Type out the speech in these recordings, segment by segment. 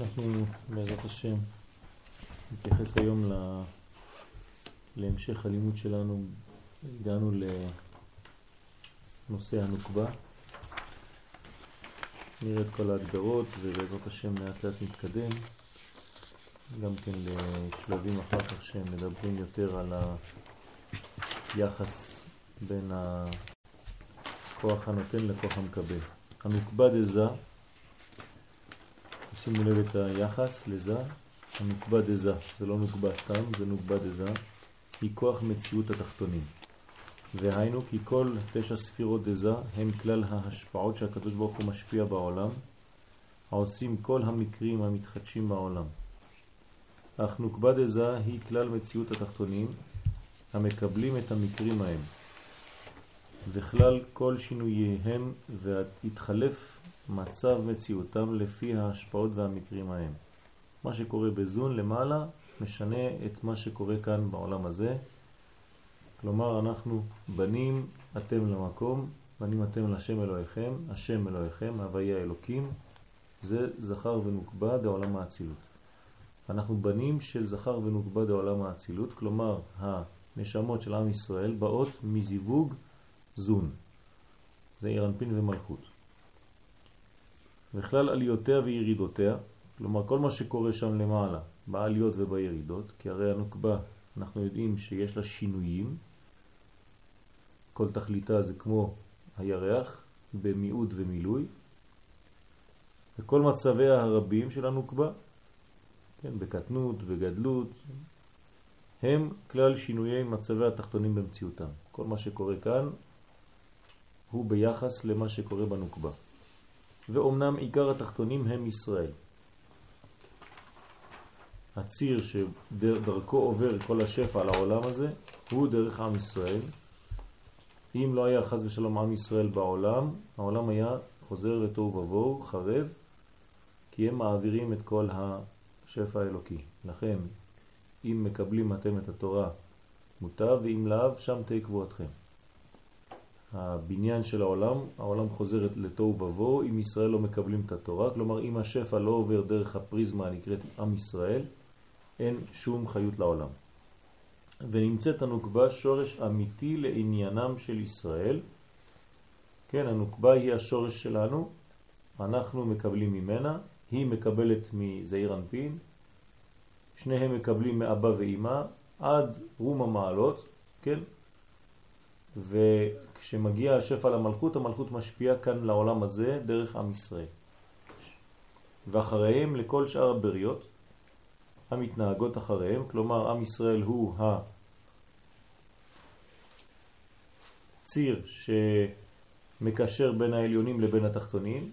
אנחנו בעזרת השם נתייחס היום ל... להמשך הלימוד שלנו. הגענו לנושא הנוקבה. נראה את כל ההגדרות ובעזרת השם לאט לאט נתקדם. גם כן לשלבים אחר כך שמדברים יותר על היחס בין הכוח הנותן לכוח המקבל. הנוקבה דזה שימו לב את היחס לזה, הנוקבה דזה, זה לא נוקבה סתם, זה נוקבה דזה, היא כוח מציאות התחתונים. והיינו כי כל תשע ספירות דזה הם כלל ההשפעות שהקדוש ברוך הוא משפיע בעולם, העושים כל המקרים המתחדשים בעולם. אך נוקבה דזה היא כלל מציאות התחתונים, המקבלים את המקרים ההם. וכלל כל שינוייהם והתחלף מצב מציאותם לפי ההשפעות והמקרים ההם. מה שקורה בזון למעלה משנה את מה שקורה כאן בעולם הזה. כלומר, אנחנו בנים אתם למקום, בנים אתם לשם אלוהיכם, השם אלוהיכם, הוויה אלוקים, זה זכר ונוקבה דעולם האצילות. אנחנו בנים של זכר ונוקבה דעולם האצילות, כלומר, הנשמות של עם ישראל באות מזיווג זון. זה אירנפין ומלכות. וכלל עליותיה וירידותיה, כלומר כל מה שקורה שם למעלה, בעליות ובירידות, כי הרי הנוקבה, אנחנו יודעים שיש לה שינויים, כל תכליתה זה כמו הירח, במיעוד ומילוי, וכל מצביה הרבים של הנוקבה, כן, בקטנות, בגדלות, הם כלל שינויי מצבי התחתונים במציאותם. כל מה שקורה כאן הוא ביחס למה שקורה בנוקבה. ואומנם עיקר התחתונים הם ישראל. הציר שדרכו עובר כל השפע על העולם הזה הוא דרך עם ישראל. אם לא היה חז ושלום עם ישראל בעולם, העולם היה חוזר לתוהו ובוהו, חרב, כי הם מעבירים את כל השפע האלוקי. לכן, אם מקבלים אתם את התורה מוטב, ואם לאו, שם תהיה קבועתכם. הבניין של העולם, העולם חוזר לתוהו ובוהו אם ישראל לא מקבלים את התורה, כלומר אם השפע לא עובר דרך הפריזמה הנקראת עם ישראל, אין שום חיות לעולם. ונמצאת הנוקבה שורש אמיתי לעניינם של ישראל. כן, הנוקבה היא השורש שלנו, אנחנו מקבלים ממנה, היא מקבלת מזעיר אנפין, שניהם מקבלים מאבא ואימא עד רום המעלות, כן? וכשמגיע השפע למלכות, המלכות משפיעה כאן לעולם הזה דרך עם ישראל. ואחריהם לכל שאר הבריות המתנהגות אחריהם, כלומר עם ישראל הוא הציר שמקשר בין העליונים לבין התחתונים,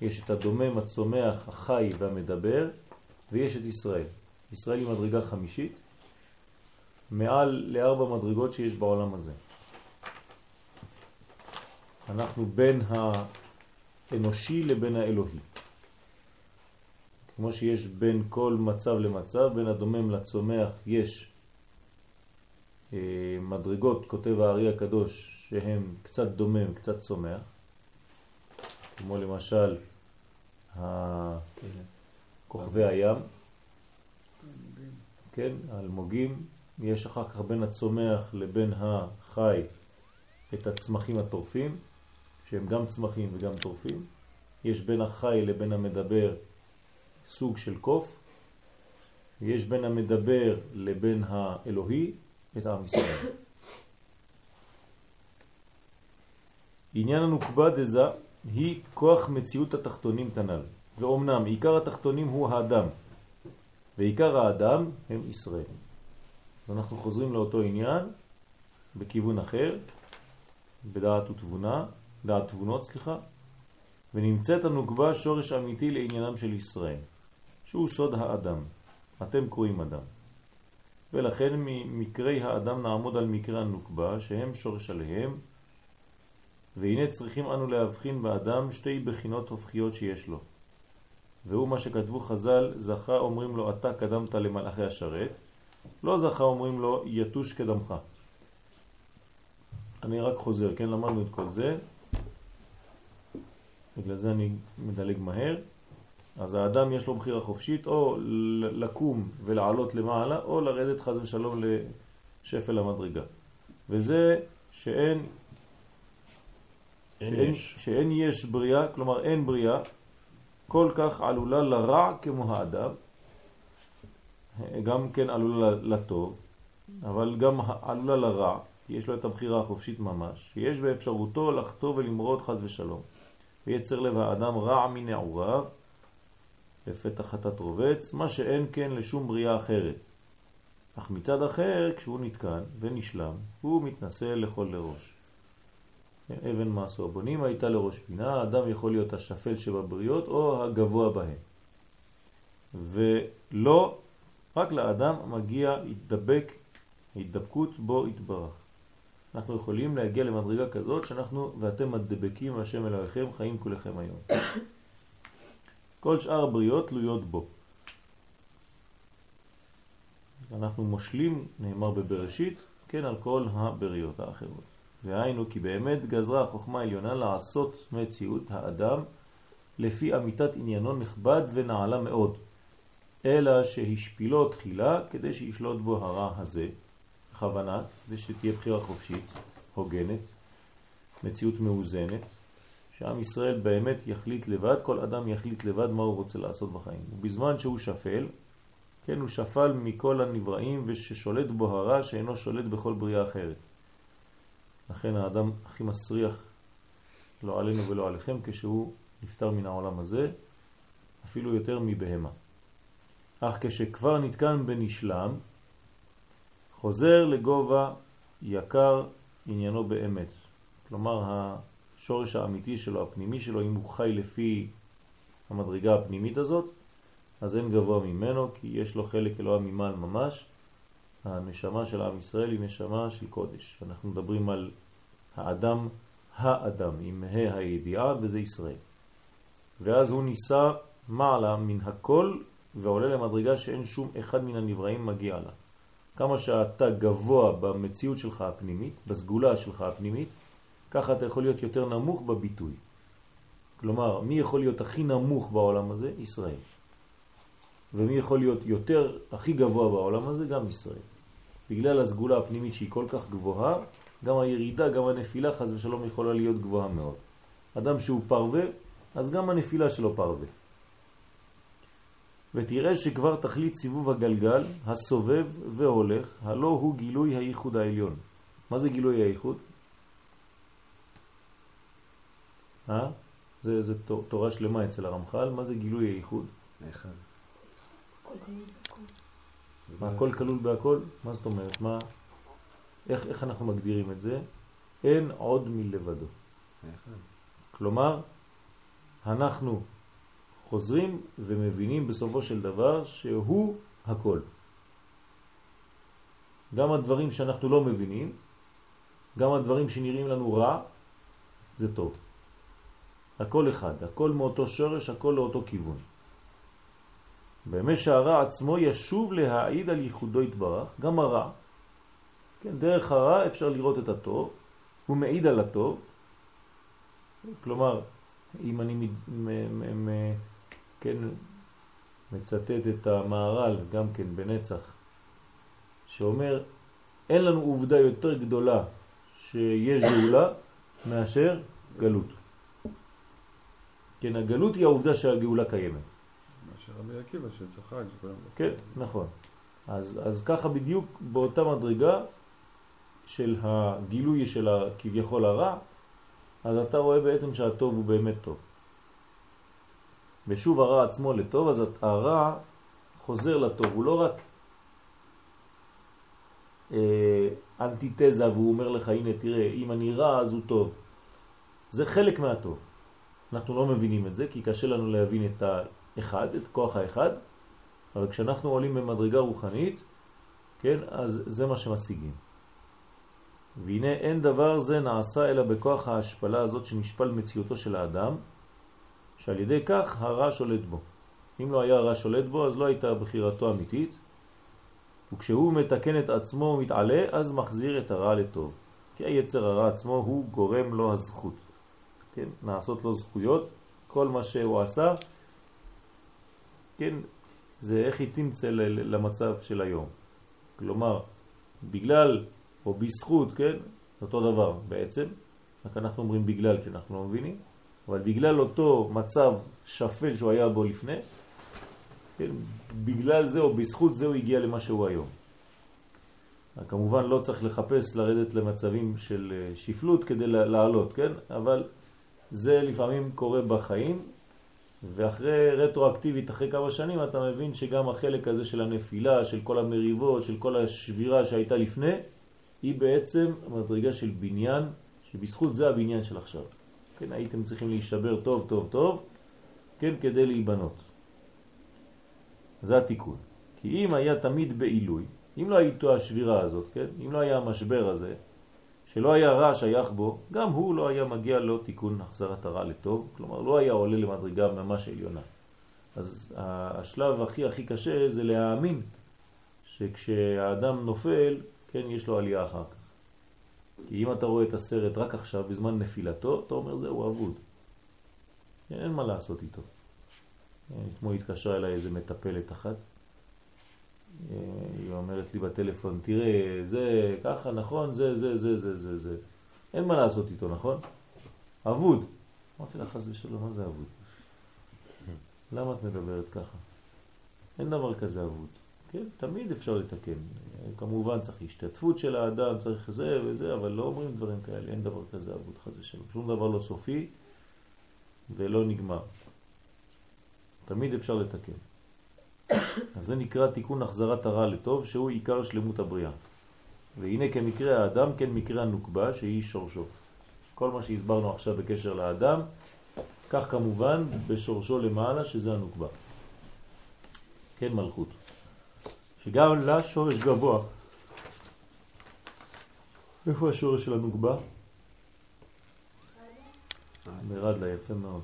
יש את הדומם, הצומח, החי והמדבר, ויש את ישראל. ישראל היא מדרגה חמישית, מעל לארבע מדרגות שיש בעולם הזה. אנחנו בין האנושי לבין האלוהי. כמו שיש בין כל מצב למצב, בין הדומם לצומח יש אה, מדרגות, כותב הארי הקדוש, שהם קצת דומם, קצת צומח, כמו למשל כוכבי הים, כן, אלמוגים, יש אחר כך בין הצומח לבין החי את הצמחים הטורפים, שהם גם צמחים וגם טורפים. יש בין החי לבין המדבר סוג של קוף, ויש בין המדבר לבין האלוהי את עם ישראל. עניין הנוקבה דזה היא כוח מציאות התחתונים כנ"ל, ואומנם עיקר התחתונים הוא האדם, ועיקר האדם הם ישראל. אז אנחנו חוזרים לאותו עניין בכיוון אחר, בדעת ותבונה, דעת תבונות, סליחה, ונמצאת הנוקבה שורש אמיתי לעניינם של ישראל, שהוא סוד האדם. אתם קוראים אדם. ולכן ממקרי האדם נעמוד על מקרי הנוקבה, שהם שורש עליהם, והנה צריכים אנו להבחין באדם שתי בחינות הופכיות שיש לו. והוא מה שכתבו חז"ל, זכה אומרים לו אתה קדמת למלאכי השרת, לא זכה אומרים לו יתוש קדמך. אני רק חוזר, כן למדנו את כל זה, בגלל זה אני מדלג מהר. אז האדם יש לו בחירה חופשית או לקום ולעלות למעלה או לרדת חז ושלום לשפל המדרגה. וזה שאין, שאין, יש. שאין יש בריאה, כלומר אין בריאה, כל כך עלולה לרע כמו האדם, גם כן עלולה לטוב, אבל גם עלולה לרע, כי יש לו את הבחירה החופשית ממש, שיש באפשרותו לחטוא ולמרוד חז ושלום. ויצר לב האדם רע מנעוריו, לפתח חטאת רובץ, מה שאין כן לשום בריאה אחרת. אך מצד אחר, כשהוא נתקן ונשלם, הוא מתנסה לכל לראש. אבן מעשו הבונים הייתה לראש פינה, האדם יכול להיות השפל שבבריות או הגבוה בהן. ולא, רק לאדם מגיע התדבק, התדבקות בו התברך. אנחנו יכולים להגיע למדרגה כזאת שאנחנו ואתם מדבקים השם אלוהיכם חיים כולכם היום. כל שאר הבריאות תלויות בו. אנחנו מושלים, נאמר בבראשית, כן על כל הבריות האחרות. והיינו כי באמת גזרה החוכמה העליונה לעשות מציאות האדם לפי אמיתת עניינו נכבד ונעלה מאוד, אלא שהשפילו תחילה כדי שישלוט בו הרע הזה, בכוונה, ושתהיה בחירה חופשית, הוגנת, מציאות מאוזנת, שעם ישראל באמת יחליט לבד, כל אדם יחליט לבד מה הוא רוצה לעשות בחיים. ובזמן שהוא שפל, כן, הוא שפל מכל הנבראים וששולט בו הרע שאינו שולט בכל בריאה אחרת. לכן האדם הכי מסריח, לא עלינו ולא עליכם, כשהוא נפטר מן העולם הזה, אפילו יותר מבהמה. אך כשכבר נתקן בנשלם, חוזר לגובה יקר עניינו באמת. כלומר, השורש האמיתי שלו, הפנימי שלו, אם הוא חי לפי המדרגה הפנימית הזאת, אז אין גבוה ממנו, כי יש לו חלק אלוה ממעל ממש. הנשמה של עם ישראל היא נשמה של קודש. אנחנו מדברים על האדם, האדם, עם ה' הידיעה, וזה ישראל. ואז הוא ניסה מעלה מן הכל ועולה למדרגה שאין שום אחד מן הנבראים מגיע לה. כמה שאתה גבוה במציאות שלך הפנימית, בסגולה שלך הפנימית, ככה אתה יכול להיות יותר נמוך בביטוי. כלומר, מי יכול להיות הכי נמוך בעולם הזה? ישראל. ומי יכול להיות יותר, הכי גבוה בעולם הזה? גם ישראל. בגלל הסגולה הפנימית שהיא כל כך גבוהה, גם הירידה, גם הנפילה, חז ושלום, יכולה להיות גבוהה מאוד. אדם שהוא פרווה, אז גם הנפילה שלו פרווה. ותראה שכבר תכלית סיבוב הגלגל, הסובב והולך, הלא הוא גילוי הייחוד העליון. מה זה גילוי הייחוד? אה? זה, זה תורה שלמה אצל הרמח"ל, מה זה גילוי הייחוד? אחד. מה, הכל כלול בהכל? מה זאת אומרת? מה, איך, איך אנחנו מגדירים את זה? אין עוד מלבדו. כלומר, אנחנו חוזרים ומבינים בסופו של דבר שהוא הכל. גם הדברים שאנחנו לא מבינים, גם הדברים שנראים לנו רע, זה טוב. הכל אחד, הכל מאותו שורש, הכל לאותו כיוון. באמת שהרע עצמו ישוב להעיד על ייחודו התברך, גם הרע, כן, דרך הרע אפשר לראות את הטוב, הוא מעיד על הטוב, כלומר, אם אני כן, מצטט את המערל גם כן בנצח, שאומר, אין לנו עובדה יותר גדולה שיש גאולה מאשר גלות. כן, הגלות היא העובדה שהגאולה קיימת. מאשר רבי עקיבא שצחק. כן, נכון. אז, אז ככה בדיוק באותה מדרגה של הגילוי של כביכול הרע, אז אתה רואה בעצם שהטוב הוא באמת טוב. ושוב הרע עצמו לטוב, אז הרע חוזר לטוב, הוא לא רק אה, אנטיתזה והוא אומר לך, הנה תראה, אם אני רע אז הוא טוב. זה חלק מהטוב. אנחנו לא מבינים את זה, כי קשה לנו להבין את האחד, את כוח האחד, אבל כשאנחנו עולים במדרגה רוחנית, כן, אז זה מה שמשיגים. והנה אין דבר זה נעשה אלא בכוח ההשפלה הזאת שנשפל מציאותו של האדם, שעל ידי כך הרע שולט בו. אם לא היה הרע שולט בו, אז לא הייתה בחירתו אמיתית, וכשהוא מתקן את עצמו ומתעלה, אז מחזיר את הרע לטוב. כי היצר הרע עצמו הוא גורם לו הזכות. כן? נעשות לו זכויות, כל מה שהוא עשה, כן, זה איך היא תמצא למצב של היום. כלומר, בגלל או בזכות, כן, אותו דבר בעצם, רק אנחנו אומרים בגלל כי אנחנו לא מבינים, אבל בגלל אותו מצב שפל שהוא היה בו לפני, כן, בגלל זה או בזכות זה הוא הגיע למה שהוא היום. כמובן לא צריך לחפש לרדת למצבים של אה, שפלות כדי לעלות, כן? אבל זה לפעמים קורה בחיים, ואחרי רטרואקטיבית, אחרי כמה שנים, אתה מבין שגם החלק הזה של הנפילה, של כל המריבות, של כל השבירה שהייתה לפני, היא בעצם מדרגה של בניין, שבזכות זה הבניין של עכשיו. כן, הייתם צריכים להישבר טוב טוב טוב, כן, כדי להיבנות. זה התיקון. כי אם היה תמיד בעילוי, אם לא הייתו השבירה הזאת, כן, אם לא היה המשבר הזה, שלא היה רע שייך בו, גם הוא לא היה מגיע לו תיקון החזרת הרע לטוב, כלומר לא היה עולה למדרגה ממש עליונה. אז השלב הכי הכי קשה זה להאמין שכשהאדם נופל, כן, יש לו עלייה אחר כך. כי אם אתה רואה את הסרט רק עכשיו, בזמן נפילתו, אתה אומר זהו אבוד. אין מה לעשות איתו. אתמול התקשרה אליי איזה מטפלת אחת, היא אומרת לי בטלפון, תראה, זה ככה, נכון, זה, זה, זה, זה, זה, זה. אין מה לעשות איתו, נכון? אבוד. אמרתי לה, חס ושלום, מה זה אבוד? למה את מדברת ככה? אין דבר כזה אבוד. כן, תמיד אפשר לתקן. כמובן צריך השתתפות של האדם, צריך זה וזה, אבל לא אומרים דברים כאלה, אין דבר כזה אבוד, חס ושלום. שום דבר לא סופי ולא נגמר. תמיד אפשר לתקן. אז זה נקרא תיקון החזרת הרע לטוב, שהוא עיקר שלמות הבריאה. והנה כמקרה האדם, כן מקרה הנוקבה, שהיא שורשו. כל מה שהסברנו עכשיו בקשר לאדם, כך כמובן בשורשו למעלה, שזה הנוקבה. כן מלכות. שגם לה שורש גבוה. איפה השורש של הנוקבה? מרד לה, יפה מאוד.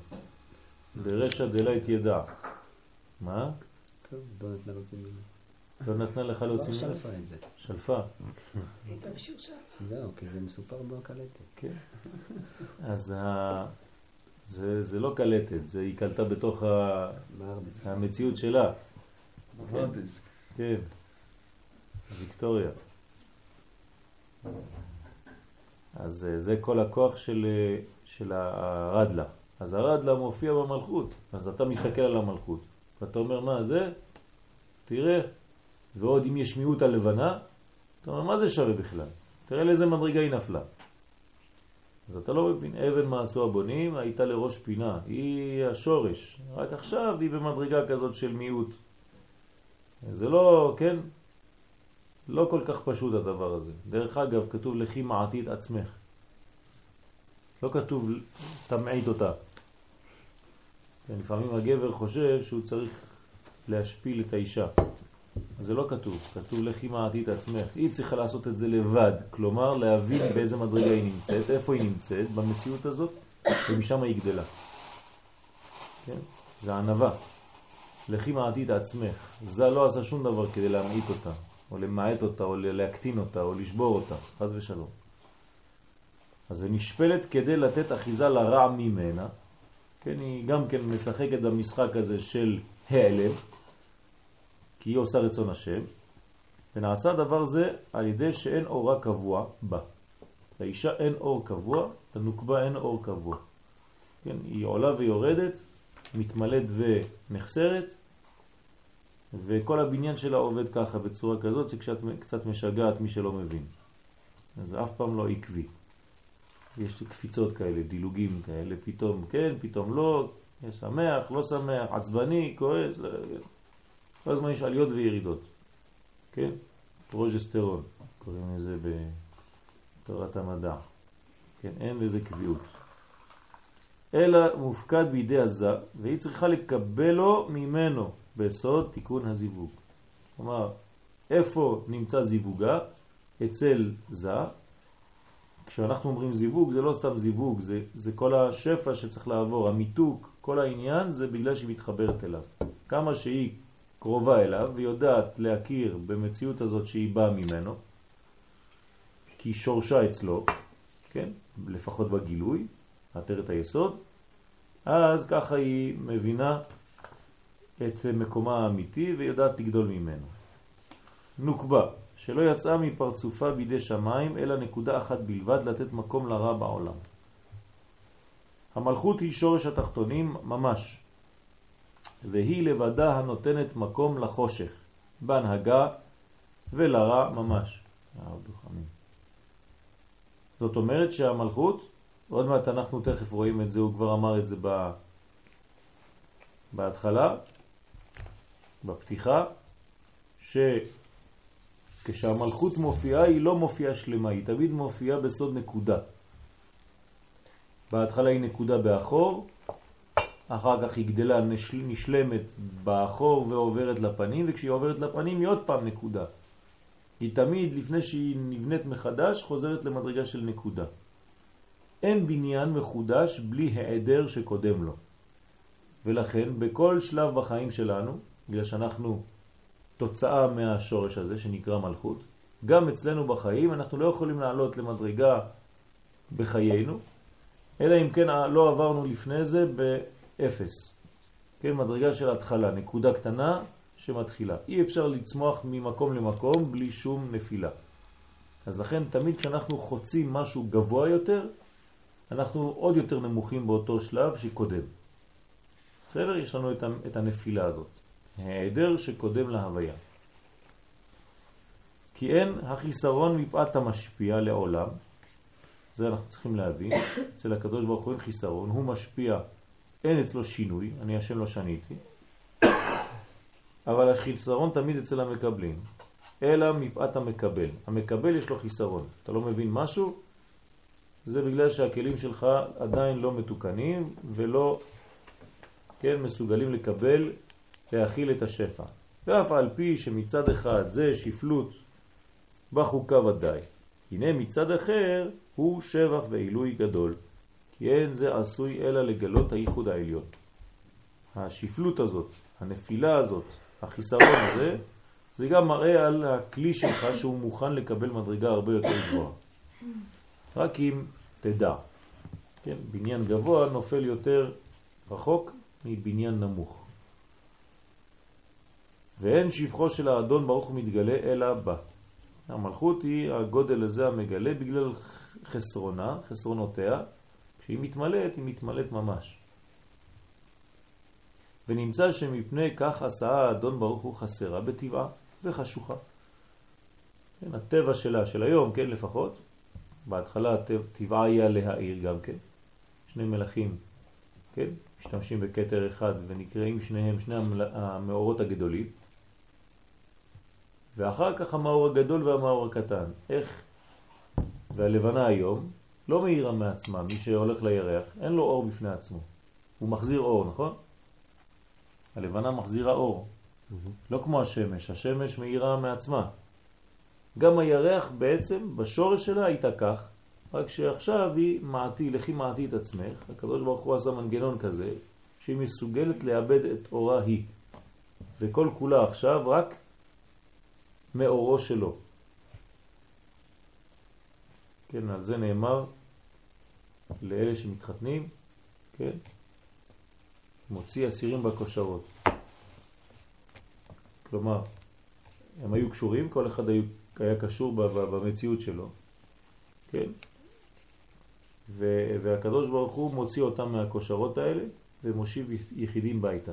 ברשע דלית ידע. מה? לא נתנה להוציא מילה. לא נתנה לך להוציא מילה? לא שלפה את זה. שלפה. זהו, כי זה מסופר בקלטת. כן. אז זה, זה לא קלטת, זה היא קלטה בתוך ה... המציאות שלה. כן, ויקטוריה. אז זה כל הכוח של, של הרדלה. אז הרדלה מופיע במלכות, אז אתה מסתכל על המלכות. ואתה אומר, מה זה? תראה, ועוד אם יש מיעוט הלבנה, אתה אומר, מה זה שווה בכלל? תראה לאיזה מדרגה היא נפלה. אז אתה לא מבין, אבן מה עשו הבונים הייתה לראש פינה, היא השורש, רק עכשיו היא במדרגה כזאת של מיעוט. זה לא, כן, לא כל כך פשוט הדבר הזה. דרך אגב, כתוב לכי מעתית עצמך. לא כתוב תמעית אותה. כן, לפעמים הגבר חושב שהוא צריך להשפיל את האישה. זה לא כתוב, כתוב לכי מעטית עצמך. היא צריכה לעשות את זה לבד, כלומר להבין באיזה מדרגה היא נמצאת, איפה היא נמצאת, במציאות הזאת, ומשם היא גדלה. כן? זה ענבה. לכי מעטית עצמך. זה לא עשה שום דבר כדי להמעיט אותה, או למעט אותה, או להקטין אותה, או לשבור אותה, חז ושלום. אז היא נשפלת כדי לתת אחיזה לרע ממנה, כן, היא גם כן משחקת במשחק הזה של העלם, כי היא עושה רצון השם, ונעשה דבר זה על ידי שאין אורה קבוע בה. לאישה אין אור קבוע, לנוקבה אין אור קבוע. כן, היא עולה ויורדת, מתמלאת ונחסרת, וכל הבניין שלה עובד ככה, בצורה כזאת, שכשאת קצת משגעת מי שלא מבין. אז אף פעם לא עקבי. יש קפיצות כאלה, דילוגים כאלה, פתאום כן, פתאום לא, שמח, לא שמח, עצבני, כועס, לא, כל הזמן יש עליות וירידות, כן? פרוג'סטרון, קוראים לזה בתורת המדע, כן? אין לזה קביעות. אלא מופקד בידי הזה, והיא צריכה לקבלו ממנו בסוד תיקון הזיווג. כלומר, איפה נמצא זיווגה? אצל זה, כשאנחנו אומרים זיווג זה לא סתם זיווג, זה, זה כל השפע שצריך לעבור, המיתוק, כל העניין זה בגלל שהיא מתחברת אליו. כמה שהיא קרובה אליו ויודעת להכיר במציאות הזאת שהיא באה ממנו, כי שורשה אצלו, כן? לפחות בגילוי, עטרת היסוד, אז ככה היא מבינה את מקומה האמיתי ויודעת לגדול ממנו. נוקבה, שלא יצאה מפרצופה בידי שמיים, אלא נקודה אחת בלבד לתת מקום לרע בעולם. המלכות היא שורש התחתונים ממש, והיא לבדה הנותנת מקום לחושך, בהנהגה ולרע ממש. זאת אומרת שהמלכות, עוד מעט אנחנו תכף רואים את זה, הוא כבר אמר את זה ב... בהתחלה, בפתיחה, שכשהמלכות מופיעה היא לא מופיעה שלמה, היא תמיד מופיעה בסוד נקודה. בהתחלה היא נקודה באחור, אחר כך היא גדלה נשל, נשלמת באחור ועוברת לפנים, וכשהיא עוברת לפנים היא עוד פעם נקודה. היא תמיד, לפני שהיא נבנית מחדש, חוזרת למדרגה של נקודה. אין בניין מחודש בלי העדר שקודם לו. ולכן בכל שלב בחיים שלנו, בגלל שאנחנו תוצאה מהשורש הזה שנקרא מלכות, גם אצלנו בחיים אנחנו לא יכולים לעלות למדרגה בחיינו, אלא אם כן לא עברנו לפני זה באפס. כן, מדרגה של התחלה, נקודה קטנה שמתחילה. אי אפשר לצמוח ממקום למקום בלי שום נפילה. אז לכן תמיד כשאנחנו חוצים משהו גבוה יותר, אנחנו עוד יותר נמוכים באותו שלב שקודם. בסדר? יש לנו את הנפילה הזאת. העדר שקודם להוויה. כי אין החיסרון מפאת המשפיע לעולם, זה אנחנו צריכים להבין, אצל הקדוש ברוך הוא אין חיסרון, הוא משפיע, אין אצלו שינוי, אני השם לא שניתי, אבל החיסרון תמיד אצל המקבלים, אלא מפאת המקבל. המקבל יש לו חיסרון, אתה לא מבין משהו, זה בגלל שהכלים שלך עדיין לא מתוקנים ולא כן, מסוגלים לקבל, להכיל את השפע. ואף על פי שמצד אחד זה שפלות בחוקה ודאי. הנה מצד אחר הוא שבח ועילוי גדול, כי אין זה עשוי אלא לגלות הייחוד העליון. השפלות הזאת, הנפילה הזאת, החיסרון הזה, זה גם מראה על הכלי שלך שהוא מוכן לקבל מדרגה הרבה יותר גבוהה. רק אם תדע. כן, בניין גבוה נופל יותר רחוק מבניין נמוך. ואין שבחו של האדון ברוך הוא מתגלה אלא בה. המלכות היא הגודל הזה המגלה בגלל חסרונה, חסרונותיה, כשהיא מתמלאת, היא מתמלאת ממש. ונמצא שמפני כך עשה האדון ברוך הוא חסרה בטבעה וחשוכה. כן, הטבע שלה, של היום, כן, לפחות, בהתחלה טבעה היה להעיר גם כן. שני מלאכים, כן, משתמשים בקטר אחד ונקראים שניהם שני המאורות הגדולים. ואחר כך המאור הגדול והמאור הקטן. איך? והלבנה היום לא מאירה מעצמה, מי שהולך לירח, אין לו אור בפני עצמו. הוא מחזיר אור, נכון? הלבנה מחזירה אור. Mm-hmm. לא כמו השמש, השמש מאירה מעצמה. גם הירח בעצם בשורש שלה הייתה כך, רק שעכשיו היא מעטי, לכי מעטי את עצמך, הקדוש ברוך הוא עשה מנגנון כזה, שהיא מסוגלת לאבד את אורה היא. וכל כולה עכשיו רק מאורו שלו. כן, על זה נאמר לאלה שמתחתנים, כן, מוציא אסירים בכושרות. כלומר, הם היו קשורים, כל אחד היה קשור במציאות שלו, כן? והקדוש ברוך הוא מוציא אותם מהכושרות האלה ומושיב יחידים ביתה.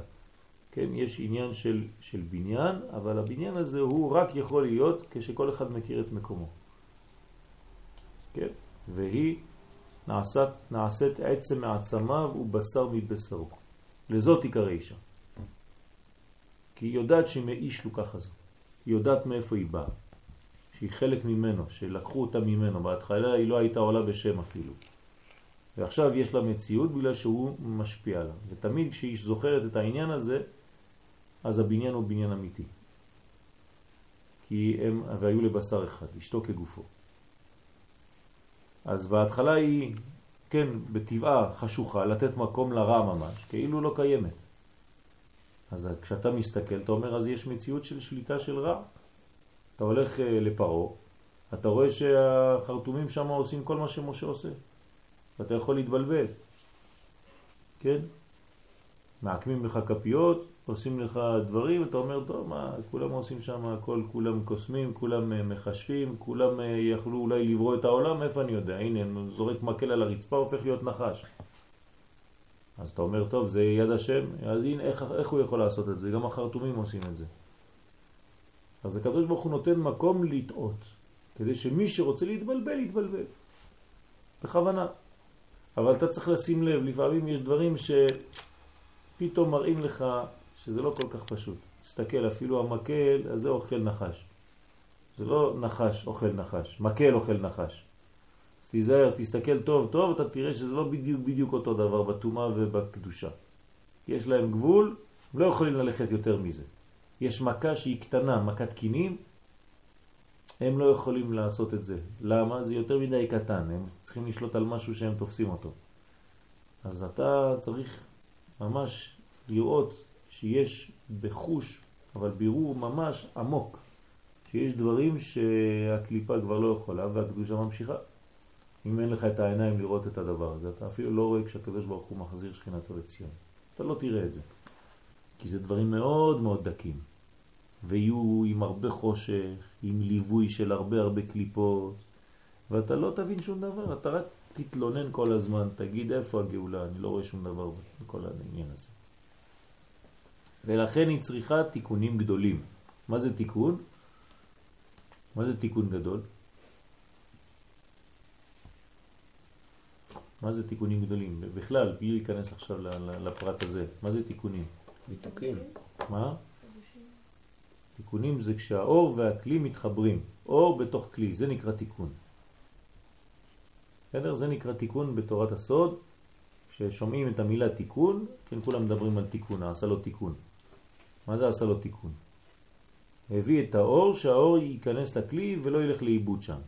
כן, יש עניין של, של בניין, אבל הבניין הזה הוא רק יכול להיות כשכל אחד מכיר את מקומו. כן, והיא נעשית, נעשית עצם מעצמיו ובשר מבשרו. לזאת עיקר אישה. כי היא יודעת שהיא מאיש לוקח הזו. היא יודעת מאיפה היא באה. שהיא חלק ממנו, שלקחו אותה ממנו. בהתחלה היא לא הייתה עולה בשם אפילו. ועכשיו יש לה מציאות בגלל שהוא משפיע עליו. ותמיד כשהיא זוכרת את העניין הזה, אז הבניין הוא בניין אמיתי. כי הם, והיו לבשר אחד, אשתו כגופו. אז בהתחלה היא, כן, בטבעה חשוכה, לתת מקום לרע ממש, כאילו לא קיימת. אז כשאתה מסתכל, אתה אומר, אז יש מציאות של שליטה של רע. אתה הולך אה, לפרו, אתה רואה שהחרטומים שם עושים כל מה שמשה עושה. ואתה יכול להתבלבל. כן? מעקמים לך כפיות, עושים לך דברים, אתה אומר, טוב, מה, כולם עושים שם הכל, כולם קוסמים, כולם אה, מחשבים, כולם אה, יכלו אולי לברוא את העולם, איפה אני יודע? הנה, זורק מקל על הרצפה, הופך להיות נחש. אז אתה אומר, טוב, זה יד השם, אז הנה, איך, איך הוא יכול לעשות את זה? גם החרטומים עושים את זה. אז הקדוש ברוך הוא נותן מקום לטעות, כדי שמי שרוצה להתבלבל, יתבלבל. בכוונה. אבל אתה צריך לשים לב, לפעמים יש דברים שפתאום מראים לך שזה לא כל כך פשוט. תסתכל, אפילו המקל, אז זה אוכל נחש. זה לא נחש אוכל נחש, מקל אוכל נחש. אז תיזהר, תסתכל טוב טוב, אתה תראה שזה לא בדיוק בדיוק אותו דבר בטומאה ובקדושה. יש להם גבול, לא יכולים ללכת יותר מזה. יש מכה שהיא קטנה, מכת קינים, הם לא יכולים לעשות את זה. למה? זה יותר מדי קטן, הם צריכים לשלוט על משהו שהם תופסים אותו. אז אתה צריך ממש לראות שיש בחוש, אבל בירור ממש עמוק, שיש דברים שהקליפה כבר לא יכולה והקדושה ממשיכה. אם אין לך את העיניים לראות את הדבר הזה, אתה אפילו לא רואה כשהקדוש ברוך הוא מחזיר שכינתו לציון. אתה לא תראה את זה. כי זה דברים מאוד מאוד דקים. ויהיו עם הרבה חושך, עם ליווי של הרבה הרבה קליפות, ואתה לא תבין שום דבר, אתה רק תתלונן כל הזמן, תגיד איפה הגאולה, אני לא רואה שום דבר בכל העניין הזה. ולכן היא צריכה תיקונים גדולים. מה זה תיקון? מה זה תיקון גדול? מה זה תיקונים גדולים? בכלל, בלי להיכנס עכשיו לפרט הזה, מה זה תיקונים? ביטוקים. מה? תיקונים זה כשהאור והכלי מתחברים, אור בתוך כלי, זה נקרא תיקון. בסדר? זה נקרא תיקון בתורת הסוד, כששומעים את המילה תיקון, כן כולם מדברים על תיקון, עשה לו תיקון. מה זה עשה לו תיקון? הביא את האור, שהאור ייכנס לכלי ולא ילך לאיבוד שם.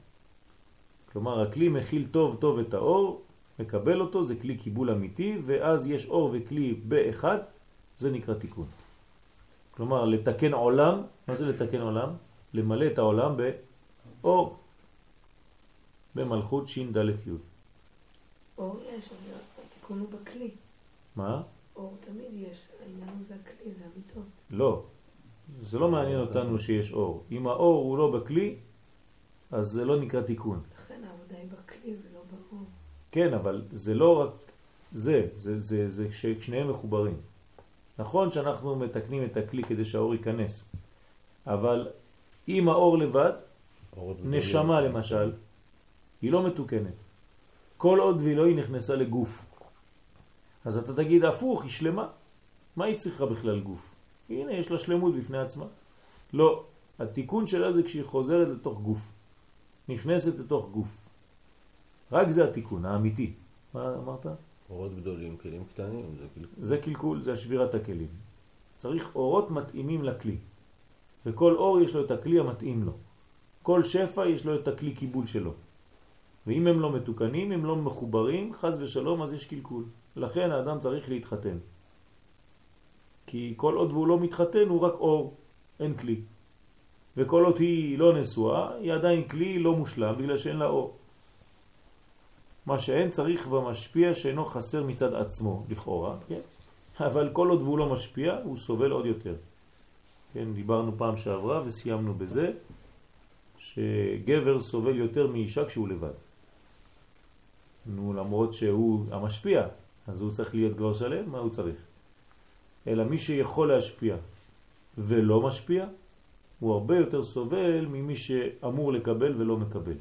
כלומר, הכלי מכיל טוב טוב את האור, מקבל אותו, זה כלי קיבול אמיתי, ואז יש אור וכלי באחד, זה נקרא תיקון. כלומר, לתקן עולם, מה זה לתקן עולם? למלא את העולם באור, במלכות שין ד' י'. אור יש, אבל התיקון הוא בכלי. מה? אור תמיד יש, העניין הוא זה הכלי, זה המיטות. לא. זה לא מעניין אותנו שיש אור. אם האור הוא לא בכלי, אז זה לא נקרא תיקון. לכן העבודה היא בכלי ולא באור. כן, אבל זה לא רק זה, זה, זה, זה כששניהם מחוברים. נכון שאנחנו מתקנים את הכלי כדי שהאור ייכנס, אבל אם האור לבד, נשמה למשל, היא לא מתוקנת. כל עוד והיא לא היא נכנסה לגוף. אז אתה תגיד הפוך, היא שלמה. מה היא צריכה בכלל גוף? הנה, יש לה שלמות בפני עצמה. לא, התיקון שלה זה כשהיא חוזרת לתוך גוף. נכנסת לתוך גוף. רק זה התיקון האמיתי. מה אמרת? אורות גדולים, כלים קטנים, זה קלקול. זה קלקול, זה שבירת הכלים. צריך אורות מתאימים לכלי. וכל אור יש לו את הכלי המתאים לו. כל שפע יש לו את הכלי קיבול שלו. ואם הם לא מתוקנים, הם לא מחוברים, חז ושלום, אז יש קלקול. לכן האדם צריך להתחתן. כי כל עוד והוא לא מתחתן הוא רק אור, אין כלי. וכל עוד היא לא נשואה, היא עדיין כלי לא מושלם בגלל שאין לה אור. מה שאין צריך במשפיע שאינו חסר מצד עצמו, לכאורה, כן? אבל כל עוד והוא לא משפיע, הוא סובל עוד יותר. כן, דיברנו פעם שעברה וסיימנו בזה, שגבר סובל יותר מאישה כשהוא לבד. נו, למרות שהוא המשפיע, אז הוא צריך להיות כבר שלם, מה הוא צריך? אלא מי שיכול להשפיע ולא משפיע, הוא הרבה יותר סובל ממי שאמור לקבל ולא מקבל.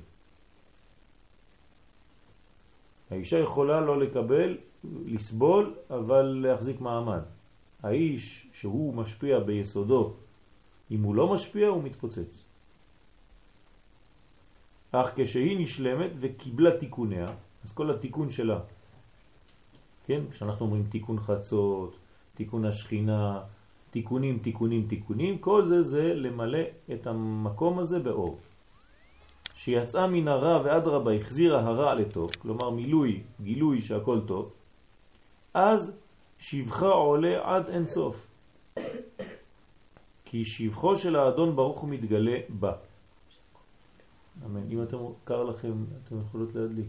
האישה יכולה לא לקבל, לסבול, אבל להחזיק מעמד. האיש שהוא משפיע ביסודו, אם הוא לא משפיע הוא מתפוצץ. אך כשהיא נשלמת וקיבלה תיקוניה, אז כל התיקון שלה, כן, כשאנחנו אומרים תיקון חצות, תיקון השכינה, תיקונים, תיקונים, תיקונים, כל זה זה למלא את המקום הזה באור. שיצאה מן הרע ועד רבה החזירה הרע לטוב, כלומר מילוי, גילוי שהכל טוב, אז שבחה עולה עד אין סוף. כי שבחו של האדון ברוך הוא מתגלה בה. אמן. אם אתם קר לכם, אתם יכולות להדליק.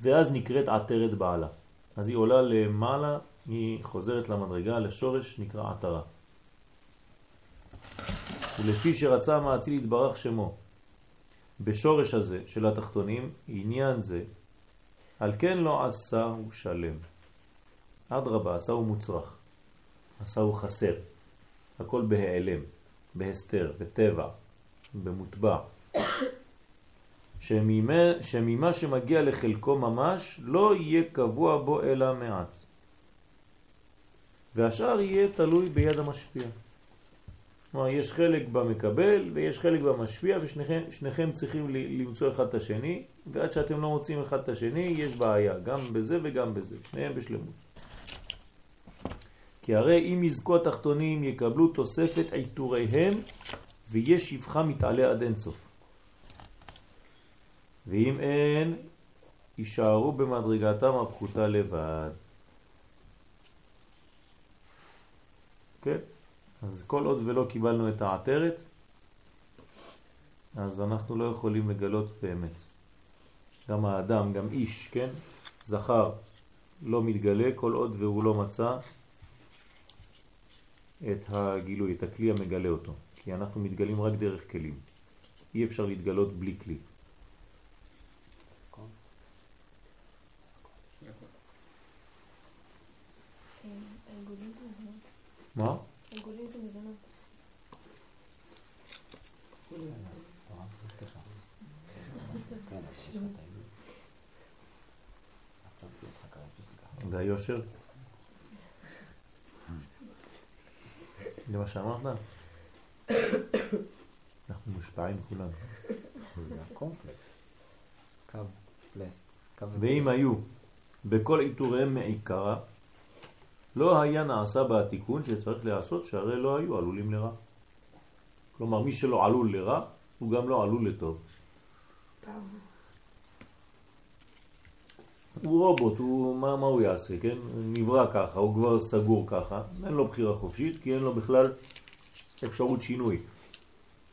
ואז נקראת עטרת בעלה. אז היא עולה למעלה, היא חוזרת למדרגה, לשורש נקרא עטרה. ולפי שרצה המאציל יתברך שמו, בשורש הזה של התחתונים, עניין זה, על כן לא עשה הוא שלם. אדרבה, עשה הוא מוצרח, עשה הוא חסר, הכל בהיעלם, בהסתר, בטבע, במוטבע. שממה שמגיע לחלקו ממש לא יהיה קבוע בו אלא מעט. והשאר יהיה תלוי ביד המשפיע. כלומר, יש חלק במקבל ויש חלק במשפיע ושניכם צריכים למצוא אחד את השני ועד שאתם לא מוצאים אחד את השני יש בעיה, גם בזה וגם בזה, שניהם בשלמות. כי הרי אם יזכו התחתונים יקבלו תוספת עיטוריהם ויש שפחה מתעלה עד אינסוף. ואם אין, יישארו במדרגתם הפחותה לבד. כן? אז כל עוד ולא קיבלנו את העטרת, אז אנחנו לא יכולים לגלות באמת. גם האדם, גם איש, כן? זכר לא מתגלה כל עוד והוא לא מצא את הגילוי, את הכלי המגלה אותו. כי אנחנו מתגלים רק דרך כלים. אי אפשר להתגלות בלי כלי. מה? היושר? זה מה שאמרת? אנחנו מושפעים כולנו. זה הקורנפלקס. קו פלס. ואם היו בכל עיטוריהם מעיקרה, לא היה נעשה בה התיקון שצריך לעשות שהרי לא היו עלולים לרע. כלומר, מי שלא עלול לרע, הוא גם לא עלול לטוב. הוא רובוט, הוא, מה, מה הוא יעשה, כן? נברא ככה, הוא כבר סגור ככה, אין לו בחירה חופשית, כי אין לו בכלל אפשרות שינוי.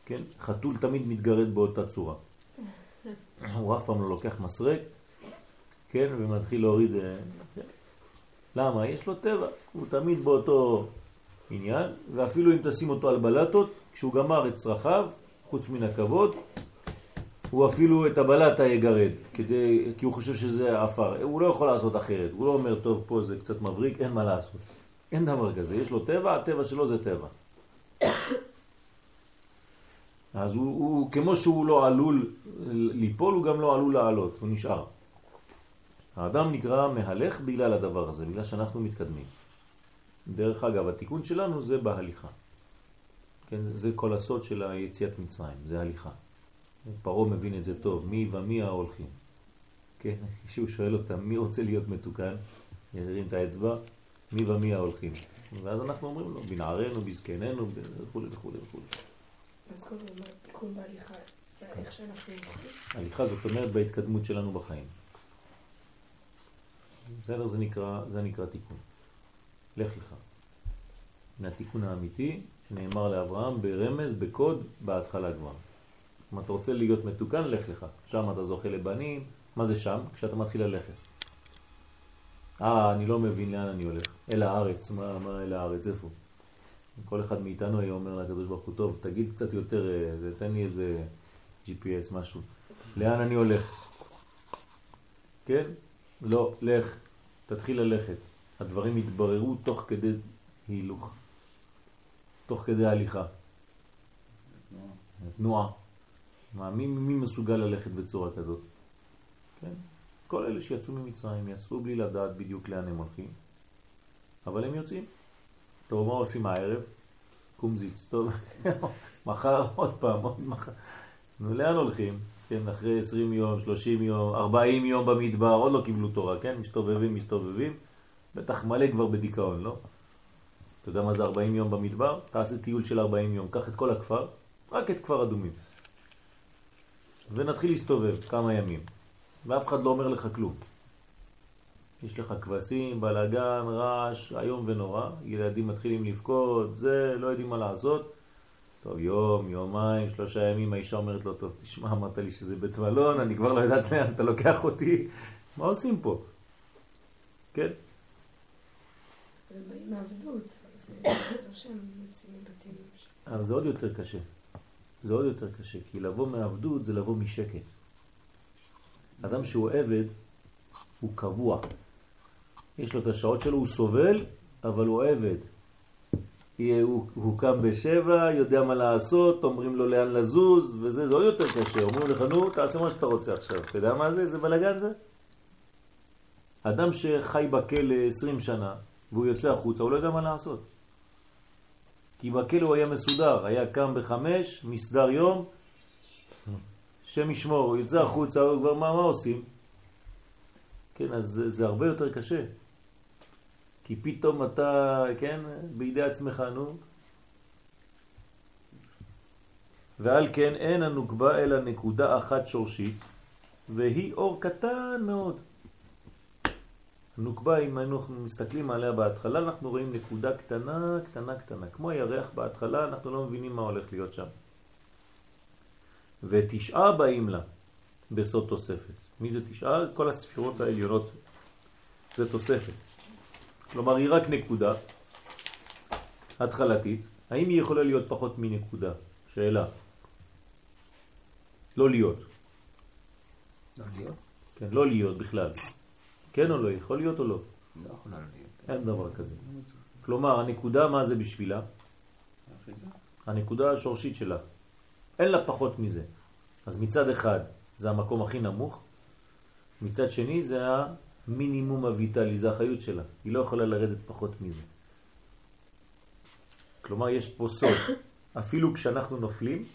כן? חתול תמיד מתגרד באותה צורה. הוא אף פעם לא לוקח מסרק, כן? ומתחיל להוריד... אה? למה? יש לו טבע, הוא תמיד באותו עניין, ואפילו אם תשים אותו על בלטות, כשהוא גמר את צרכיו, חוץ מן הכבוד, הוא אפילו את הבלטה יגרד, כדי, כי הוא חושב שזה אפר. הוא לא יכול לעשות אחרת. הוא לא אומר, טוב, פה זה קצת מבריק, אין מה לעשות. אין דבר כזה. יש לו טבע, הטבע שלו זה טבע. אז הוא, הוא, כמו שהוא לא עלול ליפול, הוא גם לא עלול לעלות, הוא נשאר. האדם נקרא מהלך בגלל הדבר הזה, בגלל שאנחנו מתקדמים. דרך אגב, התיקון שלנו זה בהליכה. כן, זה כל הסוד של היציאת מצרים, זה הליכה. פרו מבין את זה טוב, מי ומי ההולכים. כן, כשהוא שואל אותם מי רוצה להיות מתוקן, ירים את האצבע, מי ומי ההולכים. ואז אנחנו אומרים לו, בנערנו, בזקננו, וכו' וכו' וכו'. אז קודם כל, תיקון בהליכה, איך שאנחנו הולכים. הליכה זאת אומרת בהתקדמות שלנו בחיים. בסדר? זה נקרא, זה נקרא תיקון. לך לך. זה התיקון האמיתי שנאמר לאברהם ברמז, בקוד, בהתחלה כבר. אם אתה רוצה להיות מתוקן, לך לך. שם אתה זוכה לבנים. מה זה שם? כשאתה מתחיל ללכת. אה, אני לא מבין לאן אני הולך. אל הארץ. מה, מה אל הארץ? איפה? כל אחד מאיתנו היה אומר לקדוש ברוך הוא, טוב, תגיד קצת יותר, אה, תן לי איזה GPS, משהו. לאן אני הולך? כן? לא, לך, תתחיל ללכת. הדברים יתבררו תוך כדי הילוך, תוך כדי הליכה. תנועה. מה, מי, מי מסוגל ללכת בצורה כזאת? כן? כל אלה שיצאו ממצרים יצאו בלי לדעת בדיוק לאן הם הולכים, אבל הם יוצאים. טוב, מה עושים הערב? קומזיץ, טוב, מחר עוד פעם, עוד מחר. נו, לאן הולכים? כן, אחרי 20 יום, 30 יום, 40 יום במדבר, עוד לא קיבלו תורה, כן? מסתובבים, מסתובבים, בטח מלא כבר בדיכאון, לא? אתה יודע מה זה 40 יום במדבר? תעשה טיול של 40 יום, קח את כל הכפר, רק את כפר אדומים. ונתחיל להסתובב כמה ימים, ואף אחד לא אומר לך כלום. יש לך כבשים, בלגן, רעש, היום ונורא, ילדים מתחילים לבכות, זה, לא יודעים מה לעשות. טוב, יום, יומיים, שלושה ימים, האישה אומרת לו, טוב, תשמע, אמרת לי שזה בית מלון, אני כבר לא יודעת לאן אתה לוקח אותי, מה עושים פה? כן? זה לא. אבל זה עוד יותר קשה. זה עוד יותר קשה, כי לבוא מעבדות זה לבוא משקט. אדם שהוא עבד, הוא קבוע. יש לו את השעות שלו, הוא סובל, אבל הוא עבד. הוא, הוא קם בשבע, יודע מה לעשות, אומרים לו לאן לזוז, וזה, זה עוד יותר קשה. אומרים לך, נו, תעשה מה שאתה רוצה עכשיו. אתה יודע מה זה? זה בלגן זה? אדם שחי בכלא 20 שנה, והוא יוצא החוצה, הוא לא יודע מה לעשות. כי בכלא הוא היה מסודר, היה קם בחמש, מסדר יום, שם ישמור, הוא יוצא החוצה, הוא כבר מה, מה עושים? כן, אז זה, זה הרבה יותר קשה. כי פתאום אתה, כן, בידי עצמך, נו. ועל כן אין הנוקבה אלא נקודה אחת שורשית, והיא אור קטן מאוד. נוקבה, אם היינו מסתכלים עליה בהתחלה, אנחנו רואים נקודה קטנה, קטנה, קטנה. כמו הירח בהתחלה, אנחנו לא מבינים מה הולך להיות שם. ותשעה באים לה בסוד תוספת. מי זה תשעה? כל הספירות העליונות זה תוספת. כלומר, היא רק נקודה התחלתית. האם היא יכולה להיות פחות מנקודה? שאלה. לא להיות. לא להיות? כן, לא להיות בכלל. כן או לא? יכול להיות או לא? לא יכולה להיות. אין דבר כזה. כלומר, הנקודה, מה זה בשבילה? הנקודה השורשית שלה. אין לה פחות מזה. אז מצד אחד זה המקום הכי נמוך, מצד שני זה המינימום הויטלי, זה החיות שלה. היא לא יכולה לרדת פחות מזה. כלומר, יש פה סוד. אפילו כשאנחנו נופלים,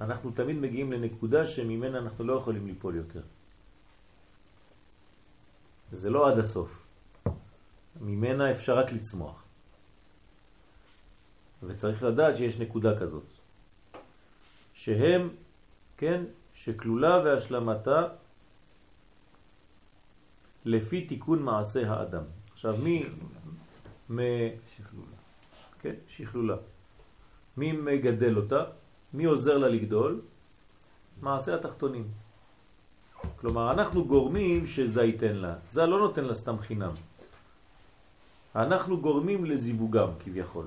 אנחנו תמיד מגיעים לנקודה שממנה אנחנו לא יכולים ליפול יותר. זה לא עד הסוף. ממנה אפשר רק לצמוח. וצריך לדעת שיש נקודה כזאת. שהם, כן, שכלולה והשלמתה לפי תיקון מעשה האדם. עכשיו מי... מ... שכלולה. כן, שכלולה. מי מגדל אותה? מי עוזר לה לגדול? מעשה התחתונים. כלומר, אנחנו גורמים שזה ייתן לה. זה לא נותן לה סתם חינם. אנחנו גורמים לזיווגם כביכול.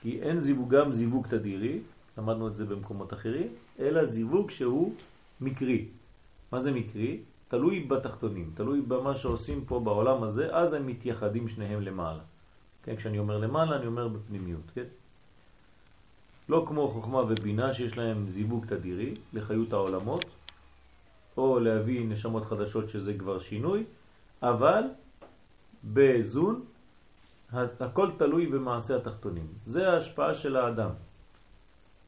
כי אין זיווגם זיווג תדירי, למדנו את זה במקומות אחרים, אלא זיווג שהוא מקרי. מה זה מקרי? תלוי בתחתונים, תלוי במה שעושים פה בעולם הזה, אז הם מתייחדים שניהם למעלה. כן, כשאני אומר למעלה, אני אומר בפנימיות, כן? לא כמו חוכמה ובינה שיש להם זיווג תדירי לחיות העולמות, או להביא נשמות חדשות שזה כבר שינוי, אבל בזון הכל תלוי במעשה התחתונים. זה ההשפעה של האדם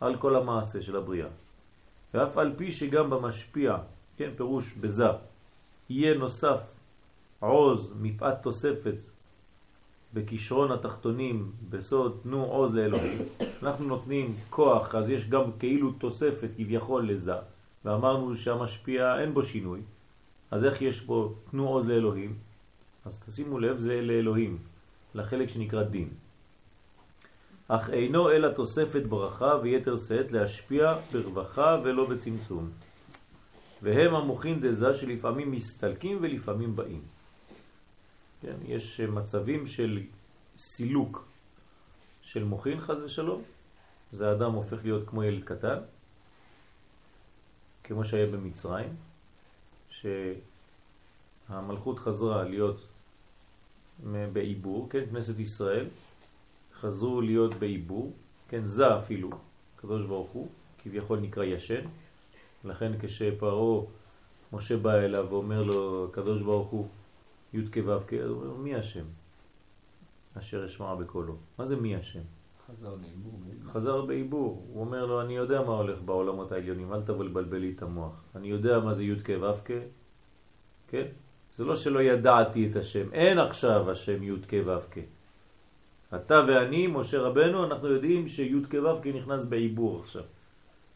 על כל המעשה של הבריאה. ואף על פי שגם במשפיע, כן, פירוש בזה, יהיה נוסף עוז מפאת תוספת בכישרון התחתונים, בסוד תנו עוז לאלוהים, אנחנו נותנים כוח, אז יש גם כאילו תוספת כביכול לזה, ואמרנו שהמשפיע אין בו שינוי, אז איך יש בו תנו עוז לאלוהים? אז תשימו לב, זה לאלוהים, לחלק שנקרא דין. אך אינו אלא תוספת ברכה ויתר שאת להשפיע ברווחה ולא בצמצום. והם המוחין דזה שלפעמים מסתלקים ולפעמים באים. כן, יש מצבים של סילוק של מוחין חז ושלום, זה אדם הופך להיות כמו ילד קטן, כמו שהיה במצרים, שהמלכות חזרה להיות בעיבור, כן, כנסת ישראל, חזרו להיות בעיבור, כן, זה אפילו, קדוש ברוך הוא, כביכול נקרא ישן, לכן כשפרעה, משה בא אליו ואומר לו, קדוש ברוך הוא, י' כו' כ', הוא אומר, מי השם? אשר אשמע בקולו. מה זה מי השם? חזר בעיבור. הוא אומר לו, אני יודע מה הולך בעולמות העליונים, אל תבלבל לי את המוח. אני יודע מה זה י' כ' ו' כ', כן? זה לא שלא ידעתי את השם, אין עכשיו השם י' כ' ו' כ'. אתה ואני, משה רבנו, אנחנו יודעים שי' כ' ו' כ' נכנס בעיבור עכשיו.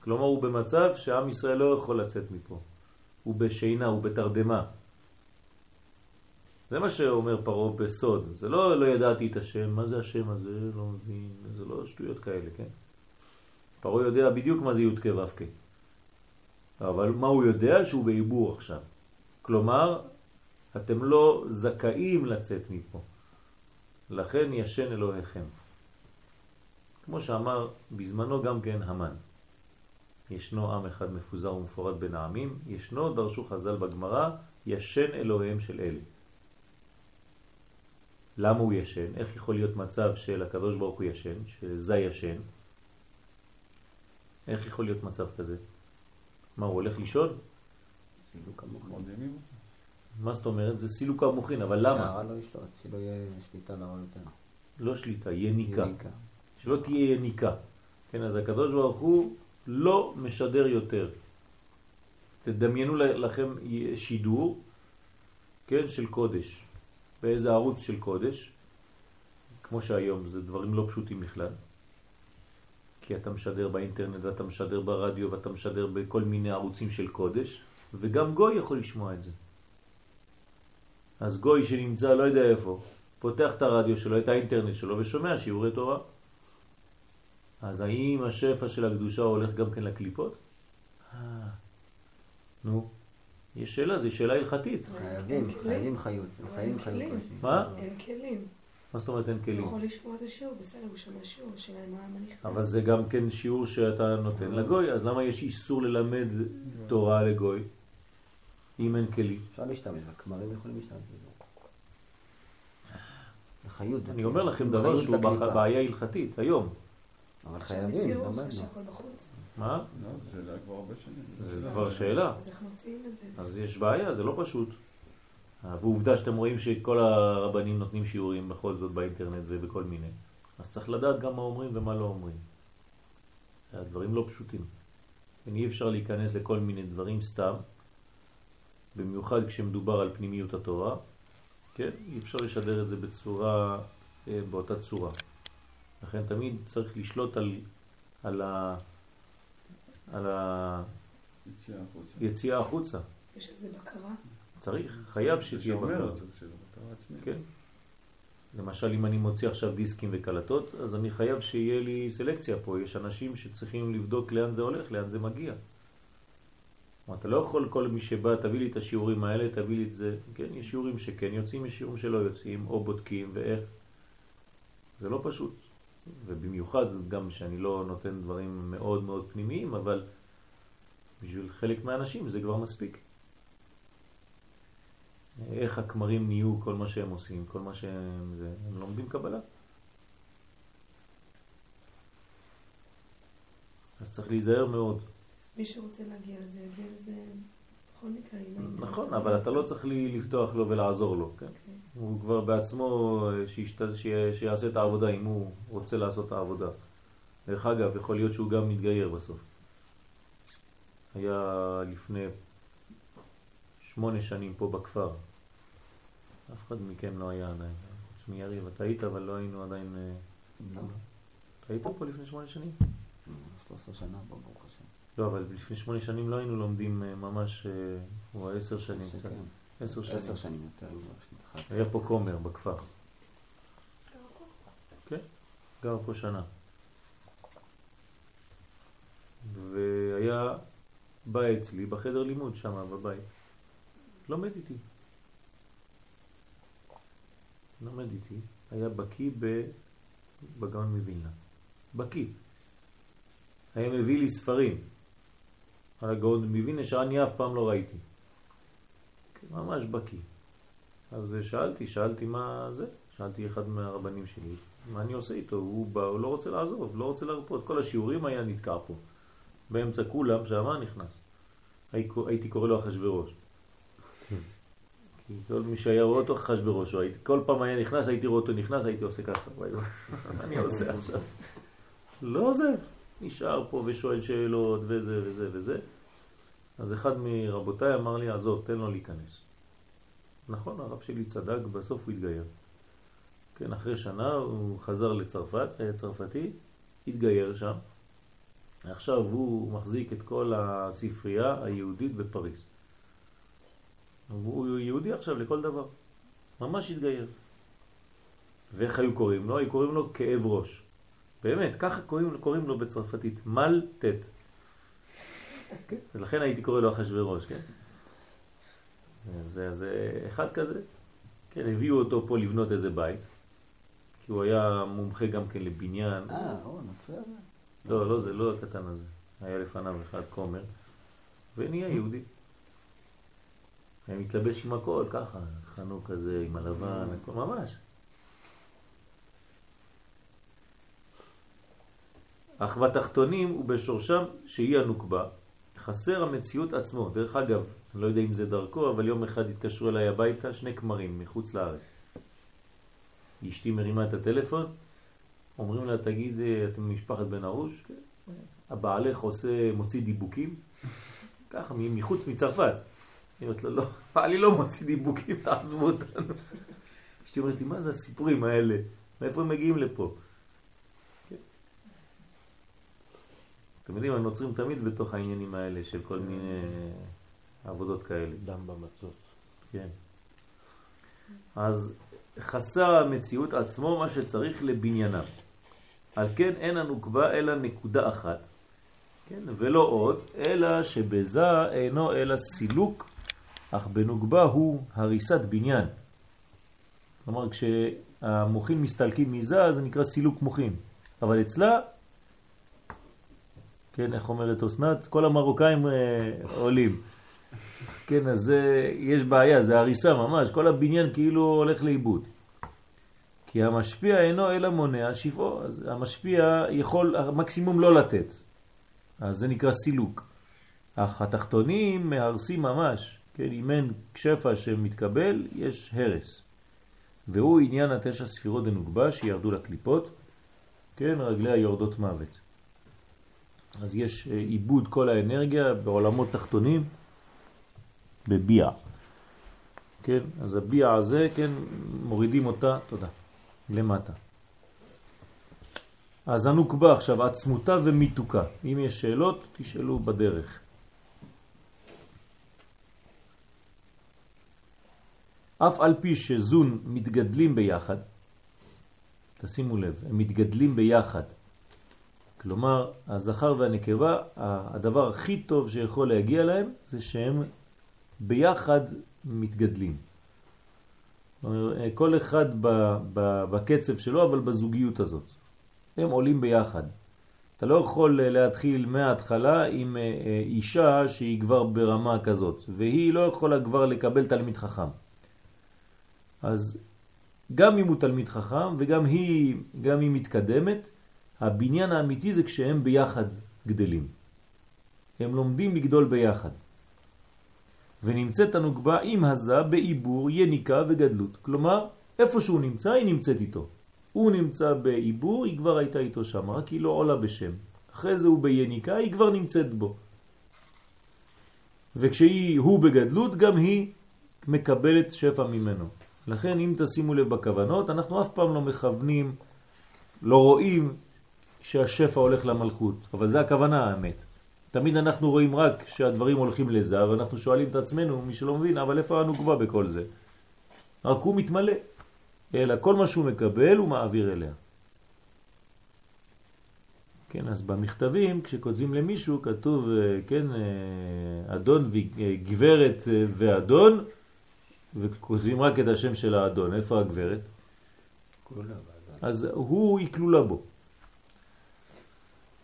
כלומר הוא במצב שעם ישראל לא יכול לצאת מפה. הוא בשינה, הוא בתרדמה. זה מה שאומר פרעה בסוד. זה לא, לא ידעתי את השם, מה זה השם הזה, לא מבין, זה לא שטויות כאלה, כן? פרעה יודע בדיוק מה זה י' כ' ו' כ'. אבל מה הוא יודע? שהוא בעיבור עכשיו. כלומר, אתם לא זכאים לצאת מפה. לכן ישן אלוהיכם. כמו שאמר בזמנו גם כן המן. ישנו עם אחד מפוזר ומפורד בין העמים, ישנו, דרשו חז"ל בגמרא, ישן אלוהיהם של אלה. למה הוא ישן? איך יכול להיות מצב של הקדוש ברוך הוא ישן, שזה ישן? איך יכול להיות מצב כזה? מה, הוא הולך לישון? סילוק המוחין. מה זאת אומרת? זה סילוק המוחין, אבל למה? שהרע לא ישלוט, שלא יהיה שליטה לרע יותר. לא שליטה, יניקה. יניקה. שלא תהיה יניקה. כן, אז הקדוש ברוך הוא לא משדר יותר. תדמיינו לכם שידור, כן, של קודש. באיזה ערוץ של קודש, כמו שהיום, זה דברים לא פשוטים בכלל. כי אתה משדר באינטרנט ואתה משדר ברדיו ואתה משדר בכל מיני ערוצים של קודש, וגם גוי יכול לשמוע את זה. אז גוי שנמצא לא יודע איפה, פותח את הרדיו שלו, את האינטרנט שלו ושומע שיעורי תורה. אז האם השפע של הקדושה הולך גם כן לקליפות? אה, נו, יש שאלה, זו שאלה הלכתית. חייבים. חייבים חיות. חייבים חיות. מה? אין כלים. מה זאת אומרת אין כלים? יכול לשמוע את השיעור, בסדר, הוא שומע שיעור, השאלה מה נכנס. אבל זה גם כן שיעור שאתה נותן לגוי, אז למה יש איסור ללמד תורה לגוי אם אין כלים? אפשר להשתמש, והכמרים יכולים להשתמש בזה. החיות. אני אומר לכם דבר חיות שהוא בעיה הלכתית, היום. אבל עכשיו חייבים, למדנו. מה? לא, זו שאלה כבר הרבה שנים. זה כבר שאלה. אז איך מוציאים את זה? אז יש בעיה, זה לא פשוט. ועובדה שאתם רואים שכל הרבנים נותנים שיעורים בכל זאת באינטרנט ובכל מיני. אז צריך לדעת גם מה אומרים ומה לא אומרים. הדברים לא פשוטים. אי אפשר להיכנס לכל מיני דברים סתם, במיוחד כשמדובר על פנימיות התורה, כן? אי אפשר לשדר את זה בצורה, אה, באותה צורה. לכן תמיד צריך לשלוט על, על, ה, על. היציאה החוצה. יש איזה בקרה? צריך, חייב שתהיה בקרה. כן. למשל, אם אני מוציא עכשיו דיסקים וקלטות, אז אני חייב שיהיה לי סלקציה פה. יש אנשים שצריכים לבדוק לאן זה הולך, לאן זה מגיע. אתה לא יכול כל מי שבא, תביא לי את השיעורים האלה, תביא לי את זה. כן, יש שיעורים שכן יוצאים, יש שיעורים שלא יוצאים, או בודקים, ואיך. זה לא פשוט. ובמיוחד גם שאני לא נותן דברים מאוד מאוד פנימיים, אבל בשביל חלק מהאנשים זה כבר מספיק. איך הכמרים נהיו כל מה שהם עושים, כל מה שהם... זה, הם לומדים קבלה. אז צריך להיזהר מאוד. מי שרוצה להגיע לזה, יגיע לזה בכל מקרה. נכון, אבל אתה לא צריך לפתוח לו ולעזור לו, כן? אוקיי. הוא כבר בעצמו אה. שיעשה את העבודה אם הוא רוצה לעשות את העבודה. דרך אגב, יכול להיות שהוא גם מתגייר בסוף. היה לפני שמונה שנים פה בכפר. אף אחד מכם לא היה עדיין. חוץ מיריב, אתה היית, אבל לא היינו עדיין... אה, לא, אתה היית פה לפני שמונה שנים? 13 שנה, השם. לא, אבל לפני שמונה שנים לא היינו לומדים אה, ממש... אה, הוא עשר שנים. עשר שנים. עשר שנים יותר, אחת. היה פה כומר בכפר. כן, גר פה שנה. והיה בא אצלי בחדר לימוד שם בבית. לומד איתי. לומד איתי. היה בקי. בגאון מווילנה. בקי. היה מביא לי ספרים על הגאון מווילנה שאני אף פעם לא ראיתי. ממש בקי. אז שאלתי, שאלתי מה זה, שאלתי אחד מהרבנים שלי, מה אני עושה איתו, הוא בא, הוא לא רוצה לעזוב, לא רוצה להרפות, כל השיעורים היה נתקע פה, באמצע כולם, שמה נכנס. הי- הייתי קורא לו אחשוורוש. כל מי שהיה רואה אותו אחשוורוש, כל פעם היה נכנס, הייתי רואה אותו נכנס, הייתי עושה ככה, מה אני עושה עכשיו? לא עוזב, נשאר פה ושואל שאלות וזה וזה וזה. אז אחד מרבותיי אמר לי, עזוב, תן לו להיכנס. נכון, הרב שלי צדק, בסוף הוא התגייר. כן, אחרי שנה הוא חזר לצרפת, היה צרפתי, התגייר שם. עכשיו הוא מחזיק את כל הספרייה היהודית בפריז. הוא יהודי עכשיו לכל דבר. ממש התגייר. ואיך היו קוראים לו? היו קוראים לו כאב ראש. באמת, ככה קוראים, קוראים לו בצרפתית, מל טט. כן? אז לכן הייתי קורא לו אחשוורוש, כן? זה, זה אחד כזה. כן, הביאו אותו פה לבנות איזה בית, כי הוא היה מומחה גם כן לבניין. אה, או, נוצר. לא, לא, זה לא הקטן הזה. היה לפניו אחד כומר, ונהיה יהודי. היה מתלבש עם הכל, ככה, חנוק כזה, עם הלבן, הכל ממש. אך בתחתונים ובשורשם שהיא הנוקבה, חסר המציאות עצמו. דרך אגב, אני לא יודע אם זה דרכו, אבל יום אחד התקשרו אליי הביתה שני כמרים מחוץ לארץ. אשתי מרימה את הטלפון, אומרים לה, תגיד, אה, אתם משפחת בן ארוש? כן. הבעלך עושה, מוציא דיבוקים? ככה, מחוץ מצרפת. היא אומרת לו, לא, בעלי לא מוציא דיבוקים, תעזבו אותנו. אשתי אומרת לי, מה זה הסיפורים האלה? מאיפה הם מגיעים לפה? אתם יודעים, הנוצרים תמיד בתוך העניינים האלה של כל מיני עבודות כאלה. דם במצות. כן. אז חסר המציאות עצמו מה שצריך לבניינה. על כן אין הנוקבה אלא נקודה אחת, כן? ולא עוד, אלא שבזה אינו אלא סילוק, אך בנוקבה הוא הריסת בניין. כלומר, כשהמוחים מסתלקים מזה, זה נקרא סילוק מוחים. אבל אצלה, כן, איך אומרת אסנת? כל המרוקאים אה, עולים. כן, אז זה, יש בעיה, זה הריסה ממש, כל הבניין כאילו הולך לאיבוד. כי המשפיע אינו אלא מונע שפעו, אז המשפיע יכול מקסימום לא לתת. אז זה נקרא סילוק. אך התחתונים מהרסים ממש, כן, אם אין שפע שמתקבל, יש הרס. והוא עניין התשע ספירות דנוגבה שירדו לקליפות, כן, רגלי היורדות מוות. אז יש עיבוד כל האנרגיה בעולמות תחתונים, בביע. כן, אז הביע הזה, כן, מורידים אותה, תודה, למטה. אז הנוקבה עכשיו, עצמותה ומיתוקה. אם יש שאלות, תשאלו בדרך. אף על פי שזון מתגדלים ביחד, תשימו לב, הם מתגדלים ביחד. כלומר, הזכר והנקבה, הדבר הכי טוב שיכול להגיע להם זה שהם ביחד מתגדלים. כל אחד בקצב שלו, אבל בזוגיות הזאת. הם עולים ביחד. אתה לא יכול להתחיל מההתחלה עם אה, אה, אישה שהיא כבר ברמה כזאת, והיא לא יכולה כבר לקבל תלמיד חכם. אז גם אם הוא תלמיד חכם וגם היא, גם היא מתקדמת, הבניין האמיתי זה כשהם ביחד גדלים. הם לומדים לגדול ביחד. ונמצאת הנוגבה עם הזה בעיבור, יניקה וגדלות. כלומר, איפה שהוא נמצא, היא נמצאת איתו. הוא נמצא בעיבור, היא כבר הייתה איתו שם, רק היא לא עולה בשם. אחרי זה הוא ביניקה, היא כבר נמצאת בו. וכשהיא, הוא בגדלות, גם היא מקבלת שפע ממנו. לכן אם תשימו לב בכוונות, אנחנו אף פעם לא מכוונים, לא רואים שהשפע הולך למלכות, אבל זה הכוונה האמת. תמיד אנחנו רואים רק שהדברים הולכים לזה, ואנחנו שואלים את עצמנו, מי שלא מבין, אבל איפה הנוגבה בכל זה? רק הוא מתמלא, אלא כל מה שהוא מקבל הוא מעביר אליה. כן, אז במכתבים, כשכותבים למישהו, כתוב, אה, כן, אה, אדון וגברת אה, ואדון, וכותבים רק את השם של האדון. איפה הגברת? אז הוא היא כלולה בו.